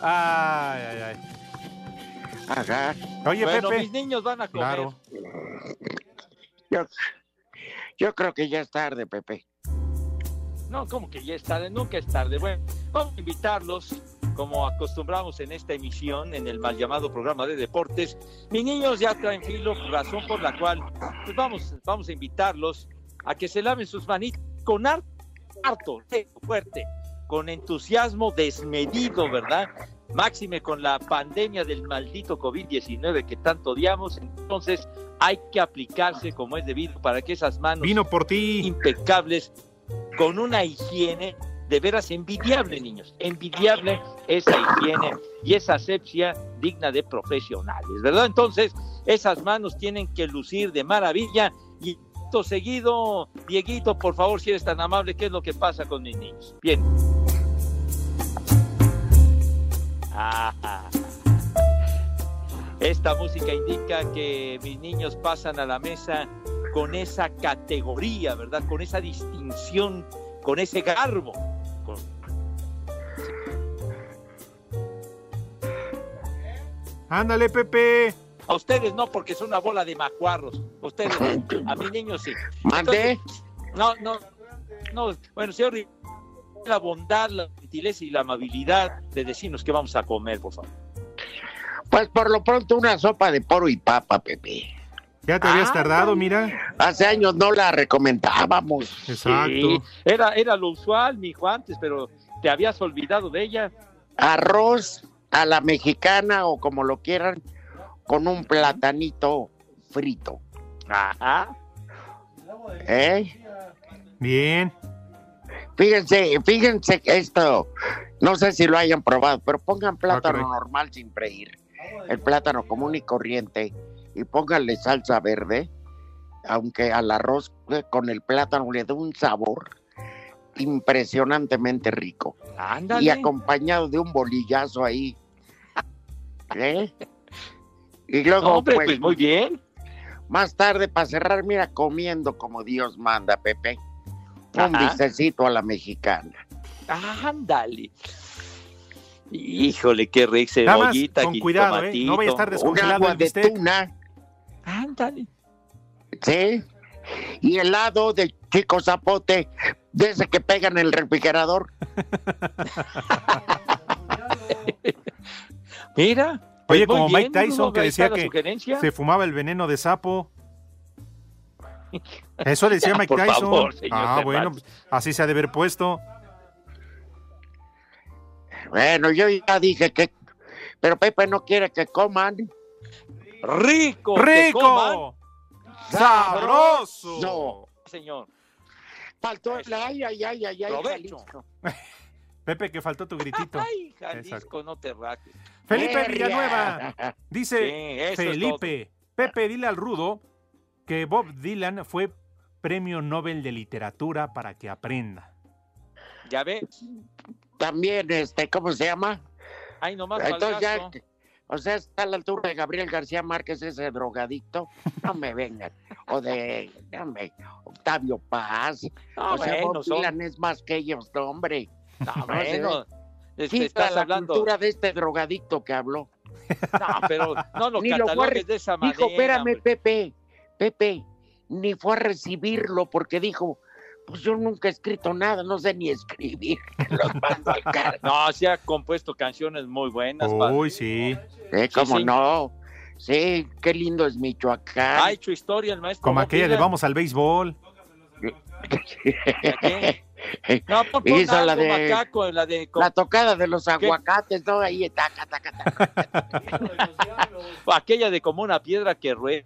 Speaker 3: Ay, ay, ay.
Speaker 6: Ajá.
Speaker 3: Oye,
Speaker 4: bueno,
Speaker 3: Pepe.
Speaker 4: mis niños van a comer.
Speaker 3: Claro.
Speaker 6: Yo, yo creo que ya es tarde, Pepe.
Speaker 4: No, como que ya es tarde, nunca es tarde. Bueno, vamos a invitarlos, como acostumbramos en esta emisión, en el mal llamado programa de deportes. Mis niños ya traen filo, razón por la cual pues vamos, vamos a invitarlos a que se laven sus manitas con har- harto, seco, fuerte, con entusiasmo desmedido, ¿verdad? Máxime con la pandemia del maldito COVID-19 que tanto odiamos. Entonces hay que aplicarse como es debido para que esas manos
Speaker 3: Vino por ti.
Speaker 4: impecables, con una higiene de veras envidiable, niños, envidiable esa higiene y esa asepsia digna de profesionales, ¿verdad? Entonces, esas manos tienen que lucir de maravilla y seguido, Dieguito, por favor, si eres tan amable, ¿qué es lo que pasa con mis niños? Bien. Esta música indica que mis niños pasan a la mesa con esa categoría, ¿verdad? Con esa distinción, con ese garbo. Con-
Speaker 3: Ándale, Pepe.
Speaker 4: A ustedes no, porque son una bola de macuarros. Ustedes, a mis niños sí.
Speaker 6: Mande.
Speaker 4: No, no, no. Bueno, señor, la bondad, la gentileza y la amabilidad de decirnos qué vamos a comer, por favor.
Speaker 6: Pues por lo pronto una sopa de poro y papa, Pepe.
Speaker 3: Ya te habías tardado, mira.
Speaker 6: Hace años no la recomendábamos.
Speaker 4: Sí, era, era lo usual, mi hijo, antes, pero te habías olvidado de ella.
Speaker 6: Arroz a la mexicana o como lo quieran, con un platanito frito.
Speaker 4: Ajá.
Speaker 6: ¿Eh?
Speaker 3: Bien.
Speaker 6: Fíjense, fíjense que esto, no sé si lo hayan probado, pero pongan plátano normal sin freír, el plátano común y corriente, y pónganle salsa verde, aunque al arroz eh, con el plátano le da un sabor impresionantemente rico.
Speaker 4: Ándale.
Speaker 6: Y acompañado de un bolillazo ahí. ¿Eh? Y luego,
Speaker 4: No, hombre,
Speaker 6: pues,
Speaker 4: pues muy bien.
Speaker 6: más tarde, para cerrar, mira, comiendo como Dios manda, Pepe. Un
Speaker 4: Ajá.
Speaker 6: bistecito a la mexicana.
Speaker 4: Ándale. Híjole, qué rico, cebollita,
Speaker 3: con cuidado, ¿eh? No vaya a estar descongelado
Speaker 6: agua
Speaker 3: el
Speaker 6: de
Speaker 3: bistec.
Speaker 6: tuna,
Speaker 4: Ándale.
Speaker 6: ¿sí? Y helado de chico zapote, de ese que pega en el refrigerador.
Speaker 4: Mira. pues
Speaker 3: Oye, como
Speaker 4: bien,
Speaker 3: Mike Tyson que decía que
Speaker 4: sugerencia.
Speaker 3: se fumaba el veneno de sapo. Eso decía
Speaker 4: Ya,
Speaker 3: Mike
Speaker 4: por
Speaker 3: Tyson.
Speaker 4: favor, señor
Speaker 3: ah, bueno, así se ha de haber puesto.
Speaker 6: Bueno, yo ya dije que... Pero Pepe no quiere que coman.
Speaker 4: Rico. que coman.
Speaker 3: ¡Rico! ¡Sabroso!
Speaker 6: No,
Speaker 4: Señor.
Speaker 6: faltó el ay, ay, ay, ay, ay. Jalisco.
Speaker 3: Pepe, que faltó tu gritito.
Speaker 4: Ay, Jalisco,
Speaker 3: Exacto.
Speaker 4: no te raques.
Speaker 3: Felipe. Villanueva dice:
Speaker 4: Sí,
Speaker 3: Felipe, Pepe, dile al rudo que Bob Dylan fue premio Nobel de Literatura para que aprenda.
Speaker 4: Ya ves.
Speaker 6: También, este, ¿cómo se llama?
Speaker 4: Ay, nomás
Speaker 6: Entonces ya, o sea, está a la altura de Gabriel García Márquez, ese drogadicto. No me vengan. O de, dame, Octavio Paz.
Speaker 4: No,
Speaker 6: o sea,
Speaker 4: bueno,
Speaker 6: Bob
Speaker 4: son-
Speaker 6: Dylan es más que ellos, no, hombre.
Speaker 4: No,
Speaker 6: No,
Speaker 4: bueno. este, estás
Speaker 6: la
Speaker 4: hablando.
Speaker 6: cultura de este drogadicto que habló.
Speaker 4: No, pero no lo
Speaker 6: lo
Speaker 4: catalogues
Speaker 6: re-
Speaker 4: de esa manera.
Speaker 6: Dijo, espérame,
Speaker 4: hombre.
Speaker 6: Pepe, Pepe, ni fue a recibirlo porque dijo, pues yo nunca he escrito nada, no sé ni escribir. Los mando al cargo.
Speaker 4: No, sí ha compuesto canciones muy buenas. padre.
Speaker 3: Uy, sí.
Speaker 6: Eh, ¿Cómo
Speaker 4: sí.
Speaker 6: no? Sí, qué lindo es Michoacán.
Speaker 4: Ha hecho historia el maestro.
Speaker 3: Como aquella de vamos al béisbol.
Speaker 4: qué? No, pon
Speaker 6: Hizo la de-
Speaker 4: macaco, la de
Speaker 6: La tocada de los aguacates, ¿no? Ahí, taca, taca, taca.
Speaker 4: aquella de como una piedra que rueda.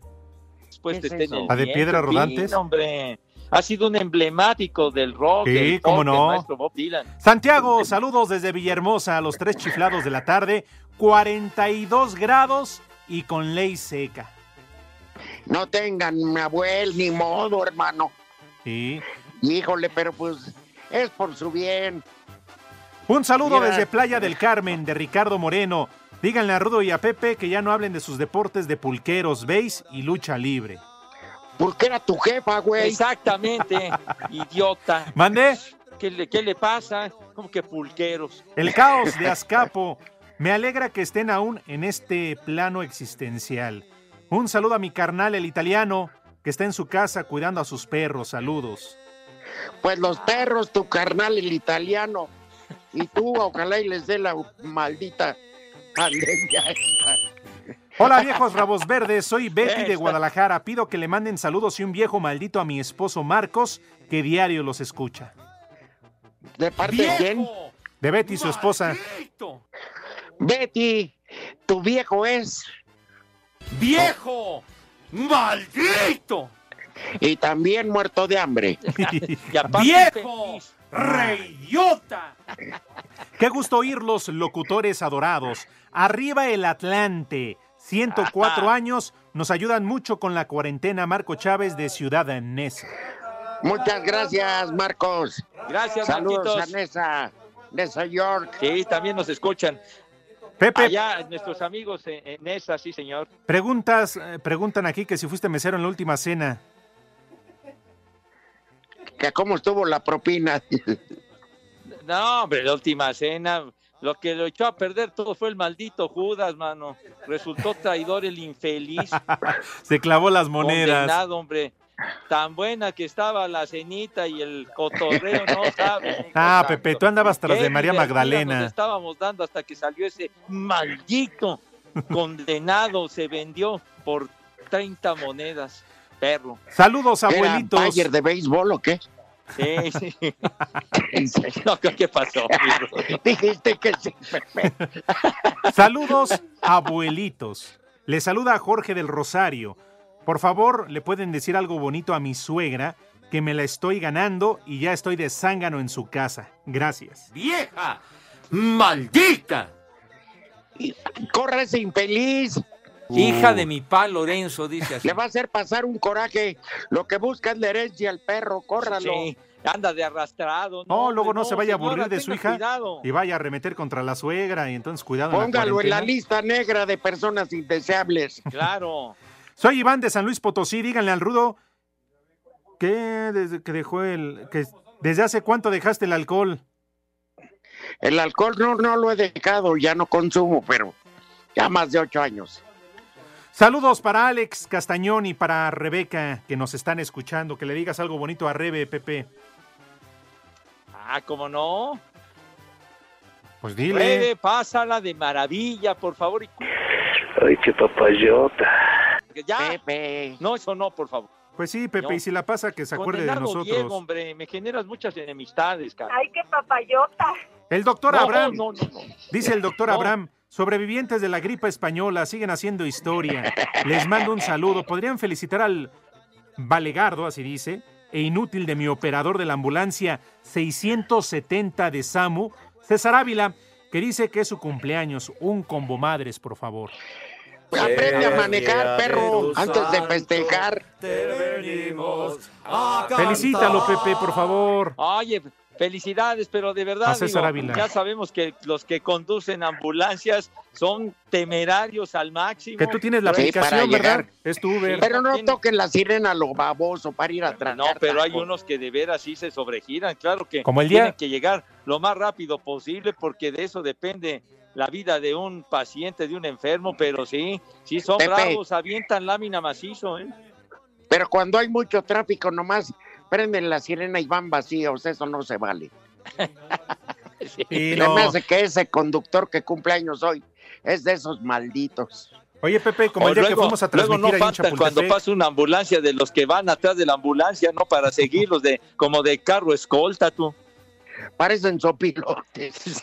Speaker 4: Después
Speaker 6: ¿Qué
Speaker 4: te
Speaker 6: es
Speaker 4: esté en
Speaker 6: eso?
Speaker 4: el
Speaker 3: ¿La de piedras rodantes?
Speaker 4: hombre. Ha sido un emblemático del rock.
Speaker 3: Sí,
Speaker 4: del
Speaker 3: cómo no.
Speaker 4: el maestro Bob Dylan.
Speaker 3: Santiago, saludos desde Villahermosa a los tres chiflados de la tarde. 42 grados y con ley seca.
Speaker 6: No tengan mi abuelo ni modo, hermano.
Speaker 3: Sí.
Speaker 6: Híjole, pero pues es por su bien.
Speaker 3: Un saludo
Speaker 6: Mira.
Speaker 3: desde Playa del Carmen de Ricardo Moreno. Díganle a Rudo y a Pepe que ya no hablen de sus deportes de pulqueros, base y lucha libre.
Speaker 6: Porque era tu jefa, güey.
Speaker 4: Exactamente, idiota.
Speaker 3: ¿Mande?
Speaker 4: ¿Qué le, ¿Qué le pasa? Como que pulqueros.
Speaker 3: El caos de Azcapo. Me alegra que estén aún en este plano existencial. Un saludo a mi carnal, el italiano, que está en su casa cuidando a sus perros. Saludos.
Speaker 6: Pues los perros, tu carnal, el italiano. Y tú, ojalá y les dé la maldita pandemia esta.
Speaker 3: Hola viejos rabos verdes, soy Betty de. Guadalajara. Pido que le manden saludos y un viejo maldito a mi esposo Marcos, que diario los escucha.
Speaker 6: ¿De parte de quién?
Speaker 3: De Betty, su esposa.
Speaker 6: Betty, tu viejo es.
Speaker 12: ¡Viejo! ¡Maldito!
Speaker 6: Y también muerto de hambre.
Speaker 3: ¡Viejo! ¡Reyota! Qué gusto oírlos, locutores adorados. Arriba el Atlante. 104 años. Nos ayudan mucho con la cuarentena. Marco Chávez de Ciudad Neza.
Speaker 6: Muchas gracias, Marcos.
Speaker 4: Gracias,
Speaker 6: Saludos
Speaker 4: Marquitos.
Speaker 6: a Nesa, Nesa York.
Speaker 4: Sí, también nos escuchan.
Speaker 3: Pepe.
Speaker 4: Allá, nuestros amigos en, en esa, sí, señor.
Speaker 3: Preguntas, eh, preguntan aquí que si fuiste mesero en la última cena.
Speaker 6: Que cómo estuvo la propina.
Speaker 4: No, hombre, la última cena. Lo que lo echó a perder todo fue el maldito Judas, mano. Resultó traidor el infeliz.
Speaker 3: Se clavó las monedas.
Speaker 4: Condenado, hombre. Tan buena que estaba la cenita y el cotorreo, no sabes.
Speaker 3: Ah. Pepe, tú andabas tras de María
Speaker 4: Nos
Speaker 3: Magdalena.
Speaker 4: estábamos dando hasta que salió ese maldito condenado. Se vendió por 30 monedas, perro.
Speaker 3: Saludos,
Speaker 6: ¿Era
Speaker 3: abuelitos.
Speaker 6: Bayer de béisbol o qué?
Speaker 4: Sí, sí. No, ¿qué pasó?
Speaker 6: Dijiste que sí.
Speaker 3: Saludos, abuelitos. Le saluda Jorge del Rosario. Por favor, le pueden decir algo bonito a mi suegra, que me la estoy ganando y ya estoy de zángano en su casa. Gracias.
Speaker 12: ¡Vieja! ¡Maldita!
Speaker 6: Corre ese
Speaker 12: Hija de mi pa Lorenzo, dice así.
Speaker 6: Le va a hacer pasar un coraje. Lo que busca es la herencia al perro, córralo.
Speaker 4: Sí, anda de arrastrado.
Speaker 3: No, luego no, se vaya a aburrir de su hija
Speaker 4: cuidado.
Speaker 3: y vaya a arremeter contra la suegra y entonces cuidado. en la
Speaker 6: Póngalo en la lista negra de personas indeseables.
Speaker 4: Claro.
Speaker 3: Soy Iván de San Luis Potosí. Díganle al Rudo que desde que dejó el. que ¿Desde hace cuánto dejaste el alcohol?
Speaker 6: El alcohol no, no lo he dejado, ya no consumo, pero ya más de ocho años.
Speaker 3: Saludos para Alex Castañón y para Rebeca que nos están escuchando. Que le digas algo bonito a Rebe, Pepe.
Speaker 4: Ah, ¿cómo no?
Speaker 3: Pues dile.
Speaker 4: Rebe, pásala de maravilla, por favor.
Speaker 16: Ay, qué papayota.
Speaker 4: Ya.
Speaker 6: Pepe.
Speaker 4: No, eso no, por favor.
Speaker 3: Pues sí, Pepe,
Speaker 4: No.
Speaker 3: y si la pasa, que se acuerde de nosotros.
Speaker 4: Diego, hombre, me generas muchas enemistades, cara.
Speaker 17: Ay, qué papayota.
Speaker 3: El doctor
Speaker 4: No,
Speaker 3: Abraham,
Speaker 4: no, no, no.
Speaker 3: dice el doctor
Speaker 4: No.
Speaker 3: Abraham, sobrevivientes de la gripe española siguen haciendo historia. Les mando un saludo. ¿Podrían felicitar al Valegardo, así dice, e inútil de mi operador de la ambulancia 670 de SAMU, César Ávila, que dice que es su cumpleaños? Un combo madres, por favor.
Speaker 6: Aprende a manejar, perro, antes de festejar.
Speaker 3: Felicítalo, Pepe, por favor.
Speaker 4: Oye, felicidades, pero de verdad,
Speaker 3: A
Speaker 4: digo, ya sabemos que los que conducen ambulancias son temerarios al máximo.
Speaker 3: Que tú tienes la
Speaker 6: Sí,
Speaker 3: aplicación,
Speaker 6: para
Speaker 3: ¿verdad? Es tu Uber.
Speaker 6: Pero no toquen la sirena lo baboso para ir a tragar.
Speaker 4: No, pero hay unos que de veras sí se sobregiran, claro que
Speaker 3: Como el día-
Speaker 4: tienen que llegar lo más rápido posible porque de eso depende la vida de un paciente, de un enfermo, pero sí, sí son
Speaker 6: Pepe.
Speaker 4: bravos, avientan lámina macizo, ¿eh?
Speaker 6: Pero cuando hay mucho tráfico, nomás prenden la sirena y van vacíos. Eso no se vale.
Speaker 3: Y no.
Speaker 6: me hace que ese conductor que cumple años hoy es de esos malditos.
Speaker 3: Oye, Pepe, como
Speaker 4: O
Speaker 3: el día que
Speaker 4: luego,
Speaker 3: fuimos a
Speaker 4: luego
Speaker 3: transmitir
Speaker 4: no
Speaker 3: ahí en
Speaker 4: falta cuando pasa una ambulancia de los que van atrás de la ambulancia, ¿no? Para seguirlos de como de carro escolta, tú.
Speaker 6: Parecen sopilotes.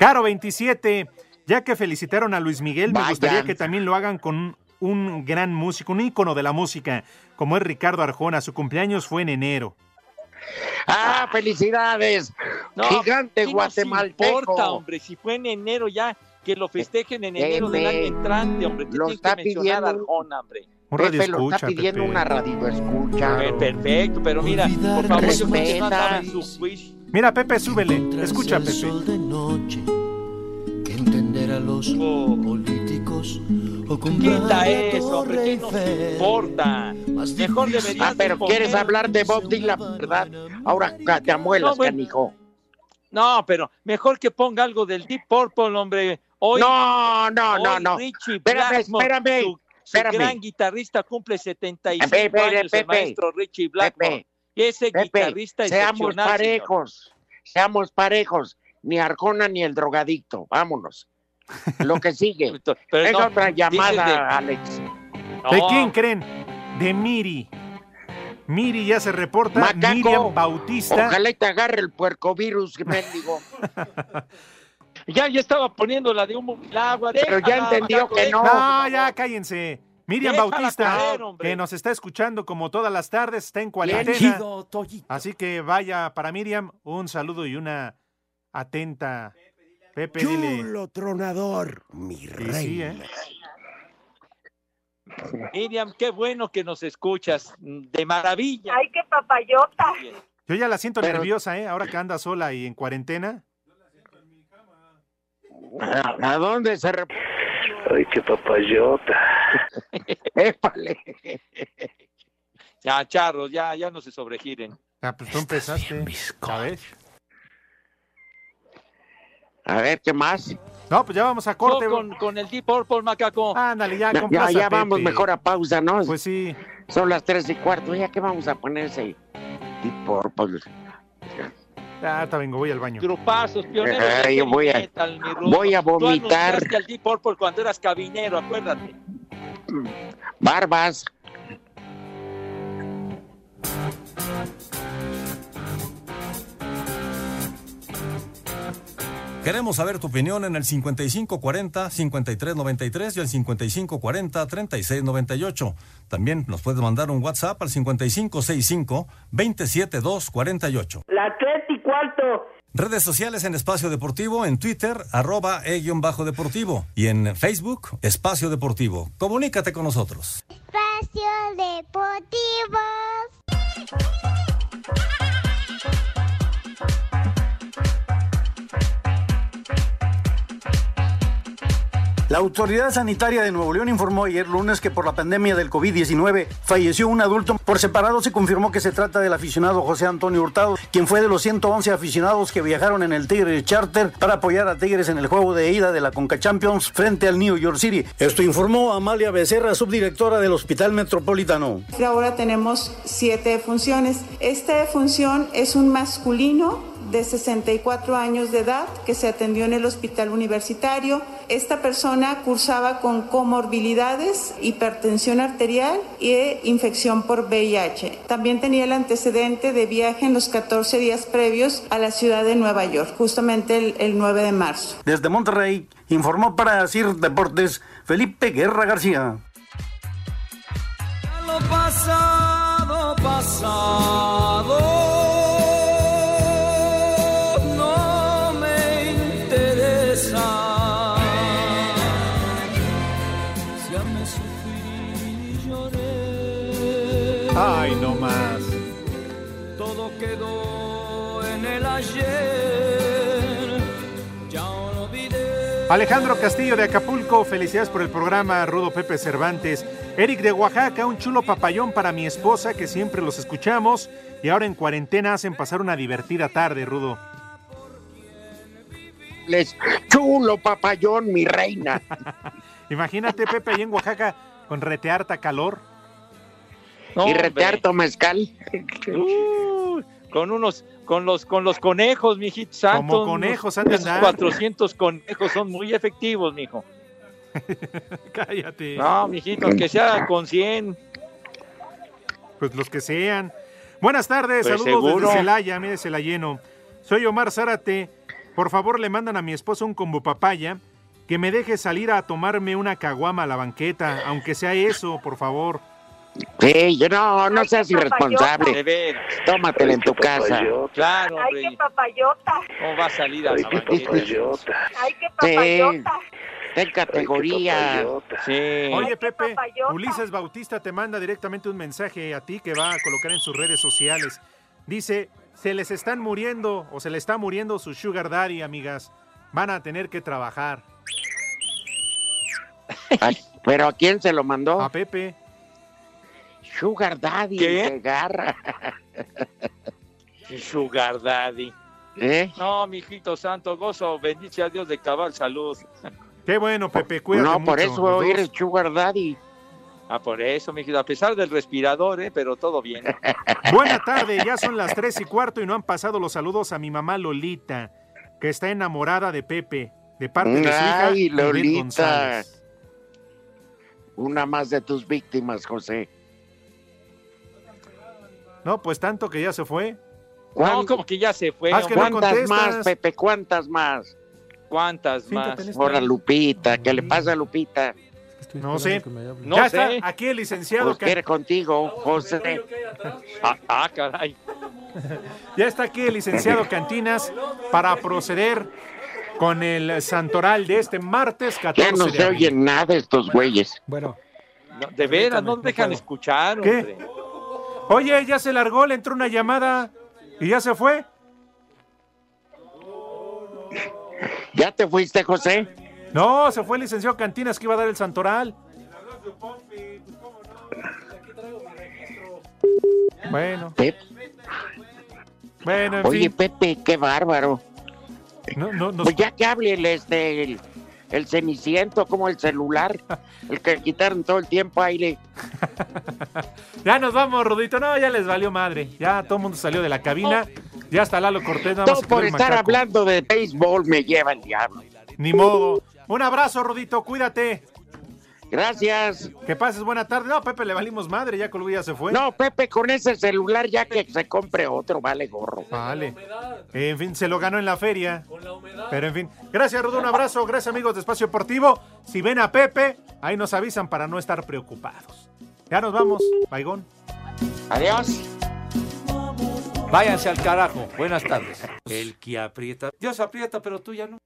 Speaker 3: Caro 27, ya que felicitaron a Luis Miguel, me gustaría que también lo hagan con un gran músico, un ícono de la música, como es Ricardo Arjona. Su cumpleaños fue en enero.
Speaker 6: ¡Ah, felicidades!
Speaker 4: No,
Speaker 6: Gigante
Speaker 4: ¿qué
Speaker 6: guatemalteco.
Speaker 4: importa, hombre? Si fue en enero ya, que lo festejen en enero del
Speaker 6: Pepe,
Speaker 4: año entrante, hombre. ¿Qué
Speaker 6: lo está
Speaker 4: que mencionar a
Speaker 6: pidiendo-
Speaker 4: Arjona, hombre?
Speaker 3: Un
Speaker 6: Pepe
Speaker 3: radio
Speaker 6: lo está pidiendo
Speaker 3: Pepe.
Speaker 6: una radio escucha.
Speaker 4: Per- Perfecto, pero mira, por favor, yo creo que no andaba en su wish.
Speaker 3: Mira, Pepe, súbele. Escucha, Pepe.
Speaker 18: entender a los políticos o
Speaker 4: Quita eso, hombre, ¿qué nos importa? Mejor deberías
Speaker 6: Ah, pero quieres hablar de Bob Dylan, ¿verdad? Ahora te amuelas,
Speaker 4: No,
Speaker 6: canijo.
Speaker 4: No, pero mejor que ponga algo del Deep Purple, hombre. Hoy,
Speaker 6: No, no, no,
Speaker 4: hoy
Speaker 6: no.
Speaker 4: Richie
Speaker 6: Espérame,
Speaker 4: Blackmore,
Speaker 6: espérame,
Speaker 4: su, su
Speaker 6: espérame.
Speaker 4: gran guitarrista cumple 75
Speaker 6: Pepe,
Speaker 4: años, el
Speaker 6: Pepe,
Speaker 4: maestro Richie Blackmore.
Speaker 6: Pepe,
Speaker 4: y ese guitarrista
Speaker 6: seamos parejos, seamos parejos. Ni Arjona ni el drogadicto. Vámonos. Lo que sigue.
Speaker 4: Pero
Speaker 6: es
Speaker 4: no,
Speaker 6: otra llamada,
Speaker 4: de-
Speaker 6: Alex.
Speaker 3: ¿De quién creen? De Miri. Miri ya se reporta.
Speaker 6: Macaco,
Speaker 3: Miriam Bautista.
Speaker 6: Ojalá y te agarre el puercovirus, mendigo.
Speaker 4: Ya, ya estaba poniendo la de un agua.
Speaker 6: Pero ya entendió
Speaker 4: Macaco,
Speaker 6: que no.
Speaker 3: No, ya cállense. Miriam
Speaker 4: Déjala
Speaker 3: Bautista,
Speaker 4: caer,
Speaker 3: que nos está escuchando como todas las tardes, está en cuarentena. Así que vaya para Miriam, un saludo y una atenta. Pepe, dile.
Speaker 5: Chulo tronador, mi
Speaker 3: Sí,
Speaker 5: rey.
Speaker 3: sí, ¿eh?
Speaker 4: Miriam, qué bueno que nos escuchas. De maravilla.
Speaker 17: Ay, qué papayota.
Speaker 3: Yo ya la siento
Speaker 6: Pero-
Speaker 3: nerviosa, ¿eh? Ahora que anda sola y en cuarentena.
Speaker 6: ¿A, a dónde se reporta?
Speaker 16: Ay, qué papayota.
Speaker 6: Épale.
Speaker 4: Ya, charros, ya, ya no se sobregiren.
Speaker 3: Ah, pues tú empezaste. ¿Sabes?
Speaker 6: A ver, ¿qué más?
Speaker 3: No, pues ya vamos a corte.
Speaker 4: No, con, con el Deep Purple, Macaco.
Speaker 3: Ándale, ya,
Speaker 6: Ya, ya, ya vamos mejor a pausa, ¿no?
Speaker 3: Pues sí.
Speaker 6: Son las tres y cuarto. Ya que vamos a ponerse tipo pues,
Speaker 3: Ya, ahorita vengo, voy al baño.
Speaker 4: Grupazos, pioneros
Speaker 6: Ay,
Speaker 4: heavy
Speaker 6: voy a-
Speaker 4: metal,
Speaker 6: voy a
Speaker 4: Tú
Speaker 6: vomitar.
Speaker 4: anunciaste al Deep Purple cuando eras cabinero, acuérdate.
Speaker 6: barbas.
Speaker 8: Queremos saber tu opinión en el 5540-5393 y el 5540-3698. También nos puedes mandar un WhatsApp al 5565-27248.
Speaker 17: La tres y cuarto.
Speaker 8: Redes sociales en Espacio Deportivo, en Twitter, arroba e-bajo deportivo y en Facebook, Espacio Deportivo. Comunícate con nosotros.
Speaker 19: Espacio Deportivo.
Speaker 15: La autoridad sanitaria de Nuevo León informó ayer lunes que por la pandemia del COVID-19 falleció un adulto. Por separado se confirmó que se trata del aficionado José Antonio Hurtado, quien fue de los 111 aficionados que viajaron en el Tigre Charter para apoyar a Tigres en el juego de ida de la Conca Champions frente al New York City. Esto informó Amalia Becerra, subdirectora del Hospital Metropolitano.
Speaker 20: Ahora tenemos siete funciones. Esta función es un masculino de 64 años de edad que se atendió en el hospital universitario. Esta persona cursaba con comorbilidades, hipertensión arterial e infección por VIH. También tenía el antecedente de viaje en los 14 días previos a la ciudad de Nueva York, justamente el, el 9 de marzo.
Speaker 15: Desde Monterrey, informó para CIR Deportes Felipe Guerra García.
Speaker 13: Lo pasado, pasado.
Speaker 3: Alejandro Castillo de Acapulco, felicidades por el programa Rudo Pepe Cervantes. Eric de Oaxaca, un chulo papayón para mi esposa que siempre los escuchamos y ahora en cuarentena hacen pasar una divertida tarde, Rudo.
Speaker 6: Les chulo papayón, mi reina.
Speaker 3: Imagínate, Pepe, ahí en Oaxaca con retearta calor.
Speaker 6: y retearto mezcal.
Speaker 4: Uh, con unos, con los, con los conejos, mijito santo.
Speaker 3: Como conejos de
Speaker 4: esos
Speaker 3: andar.
Speaker 4: 400 conejos son muy efectivos, mijo.
Speaker 3: Cállate.
Speaker 4: No, mijito, que sea con 100.
Speaker 3: Pues los que sean. Buenas tardes,
Speaker 4: Pues
Speaker 3: saludos
Speaker 4: seguro.
Speaker 3: desde Celaya, mire Celayeno. Soy Omar Zárate. Por favor, le mandan a mi esposa un combo papaya que me deje salir a tomarme una caguama a la banqueta, aunque sea eso, por favor.
Speaker 6: Sí, yo no, no seas irresponsable. Tómatela en tu casa.
Speaker 4: Claro,
Speaker 17: Ay, qué papayota.
Speaker 4: ¿Cómo va a salir a la banqueta?
Speaker 17: Ay, qué
Speaker 6: Sí,
Speaker 17: papayota.
Speaker 6: ten categoría.
Speaker 4: Sí.
Speaker 3: Oye, Pepe,
Speaker 17: papayota.
Speaker 3: Ulises Bautista te manda directamente un mensaje a ti que va a colocar en sus redes sociales. Dice, se les están muriendo o se le está muriendo su sugar daddy, amigas. Van a tener que trabajar.
Speaker 6: Ay, ¿Pero a quién se lo mandó?
Speaker 3: A Pepe.
Speaker 6: Sugar Daddy,
Speaker 4: ¿Qué?
Speaker 6: de garra.
Speaker 4: Sugar Daddy.
Speaker 6: ¿Eh?
Speaker 4: No, mijito santo, gozo, bendice a Dios de cabal salud.
Speaker 3: Qué bueno, Pepe, cuídate
Speaker 6: No, por
Speaker 3: mucho,
Speaker 6: eso eres. Sugar Daddy.
Speaker 4: Ah, por eso, mijito, a pesar del respirador, ¿eh? pero todo bien.
Speaker 3: Buena tarde, ya son las tres y cuarto y no han pasado los saludos a mi mamá Lolita, que está enamorada de Pepe, de parte de su hija
Speaker 6: Ay, Lolita.
Speaker 3: González.
Speaker 6: Una más de tus víctimas, José.
Speaker 3: No, pues tanto que ya se fue.
Speaker 4: No, como que ya se fue.
Speaker 3: Ah, que
Speaker 6: ¿Cuántas más, Pepe? ¿Cuántas más?
Speaker 4: ¿Cuántas más?
Speaker 6: Ahora Lupita, ¿qué le pasa a Lupita?
Speaker 3: No sé.
Speaker 4: No
Speaker 3: ya
Speaker 4: sé.
Speaker 3: está aquí el licenciado.
Speaker 6: Pues quiere contigo, José.
Speaker 4: Ah, ah, caray.
Speaker 3: Ya está aquí el licenciado Cantinas para proceder con el santoral de este martes 14
Speaker 6: Ya no se oyen nada estos güeyes.
Speaker 3: Bueno.
Speaker 4: No, de veras, no dejan escuchar,
Speaker 3: ¿Qué?
Speaker 4: hombre.
Speaker 3: Oye, ya se largó, le entró una llamada y ya se fue.
Speaker 6: ¿Ya te fuiste, José?
Speaker 3: No, se fue el licenciado Cantinas que iba a dar el santoral. Bueno. Bueno, en
Speaker 6: Oye,
Speaker 3: fin.
Speaker 6: Pepe, qué bárbaro.
Speaker 3: No, no, no.
Speaker 6: Pues ya que hable este, el, el ceniciento, como el celular, el que quitaron todo el tiempo aire.
Speaker 3: Ya nos vamos, Rudito. No, ya les valió madre. Ya todo el mundo salió de la cabina. Ya hasta Lalo Cortés. Nada más
Speaker 6: Todo por estar
Speaker 3: macaco.
Speaker 6: hablando de béisbol me lleva el diablo.
Speaker 3: Ni modo. Un abrazo, Rudito. Cuídate.
Speaker 6: Gracias.
Speaker 3: Que pases buena tarde. No, Pepe, le valimos madre. Ya Columbo ya se fue.
Speaker 6: No, Pepe, con ese celular ya que se compre otro, vale gorro.
Speaker 3: Vale. En fin, se lo ganó en la feria. Pero en fin. Gracias, Rudo. Un abrazo. Gracias, amigos de Espacio Deportivo. Si ven a Pepe, ahí nos avisan para no estar preocupados. Ya nos vamos. Baigón.
Speaker 6: Adiós.
Speaker 12: Váyanse al carajo. Buenas tardes. El que aprieta. Dios aprieta, pero tú ya no.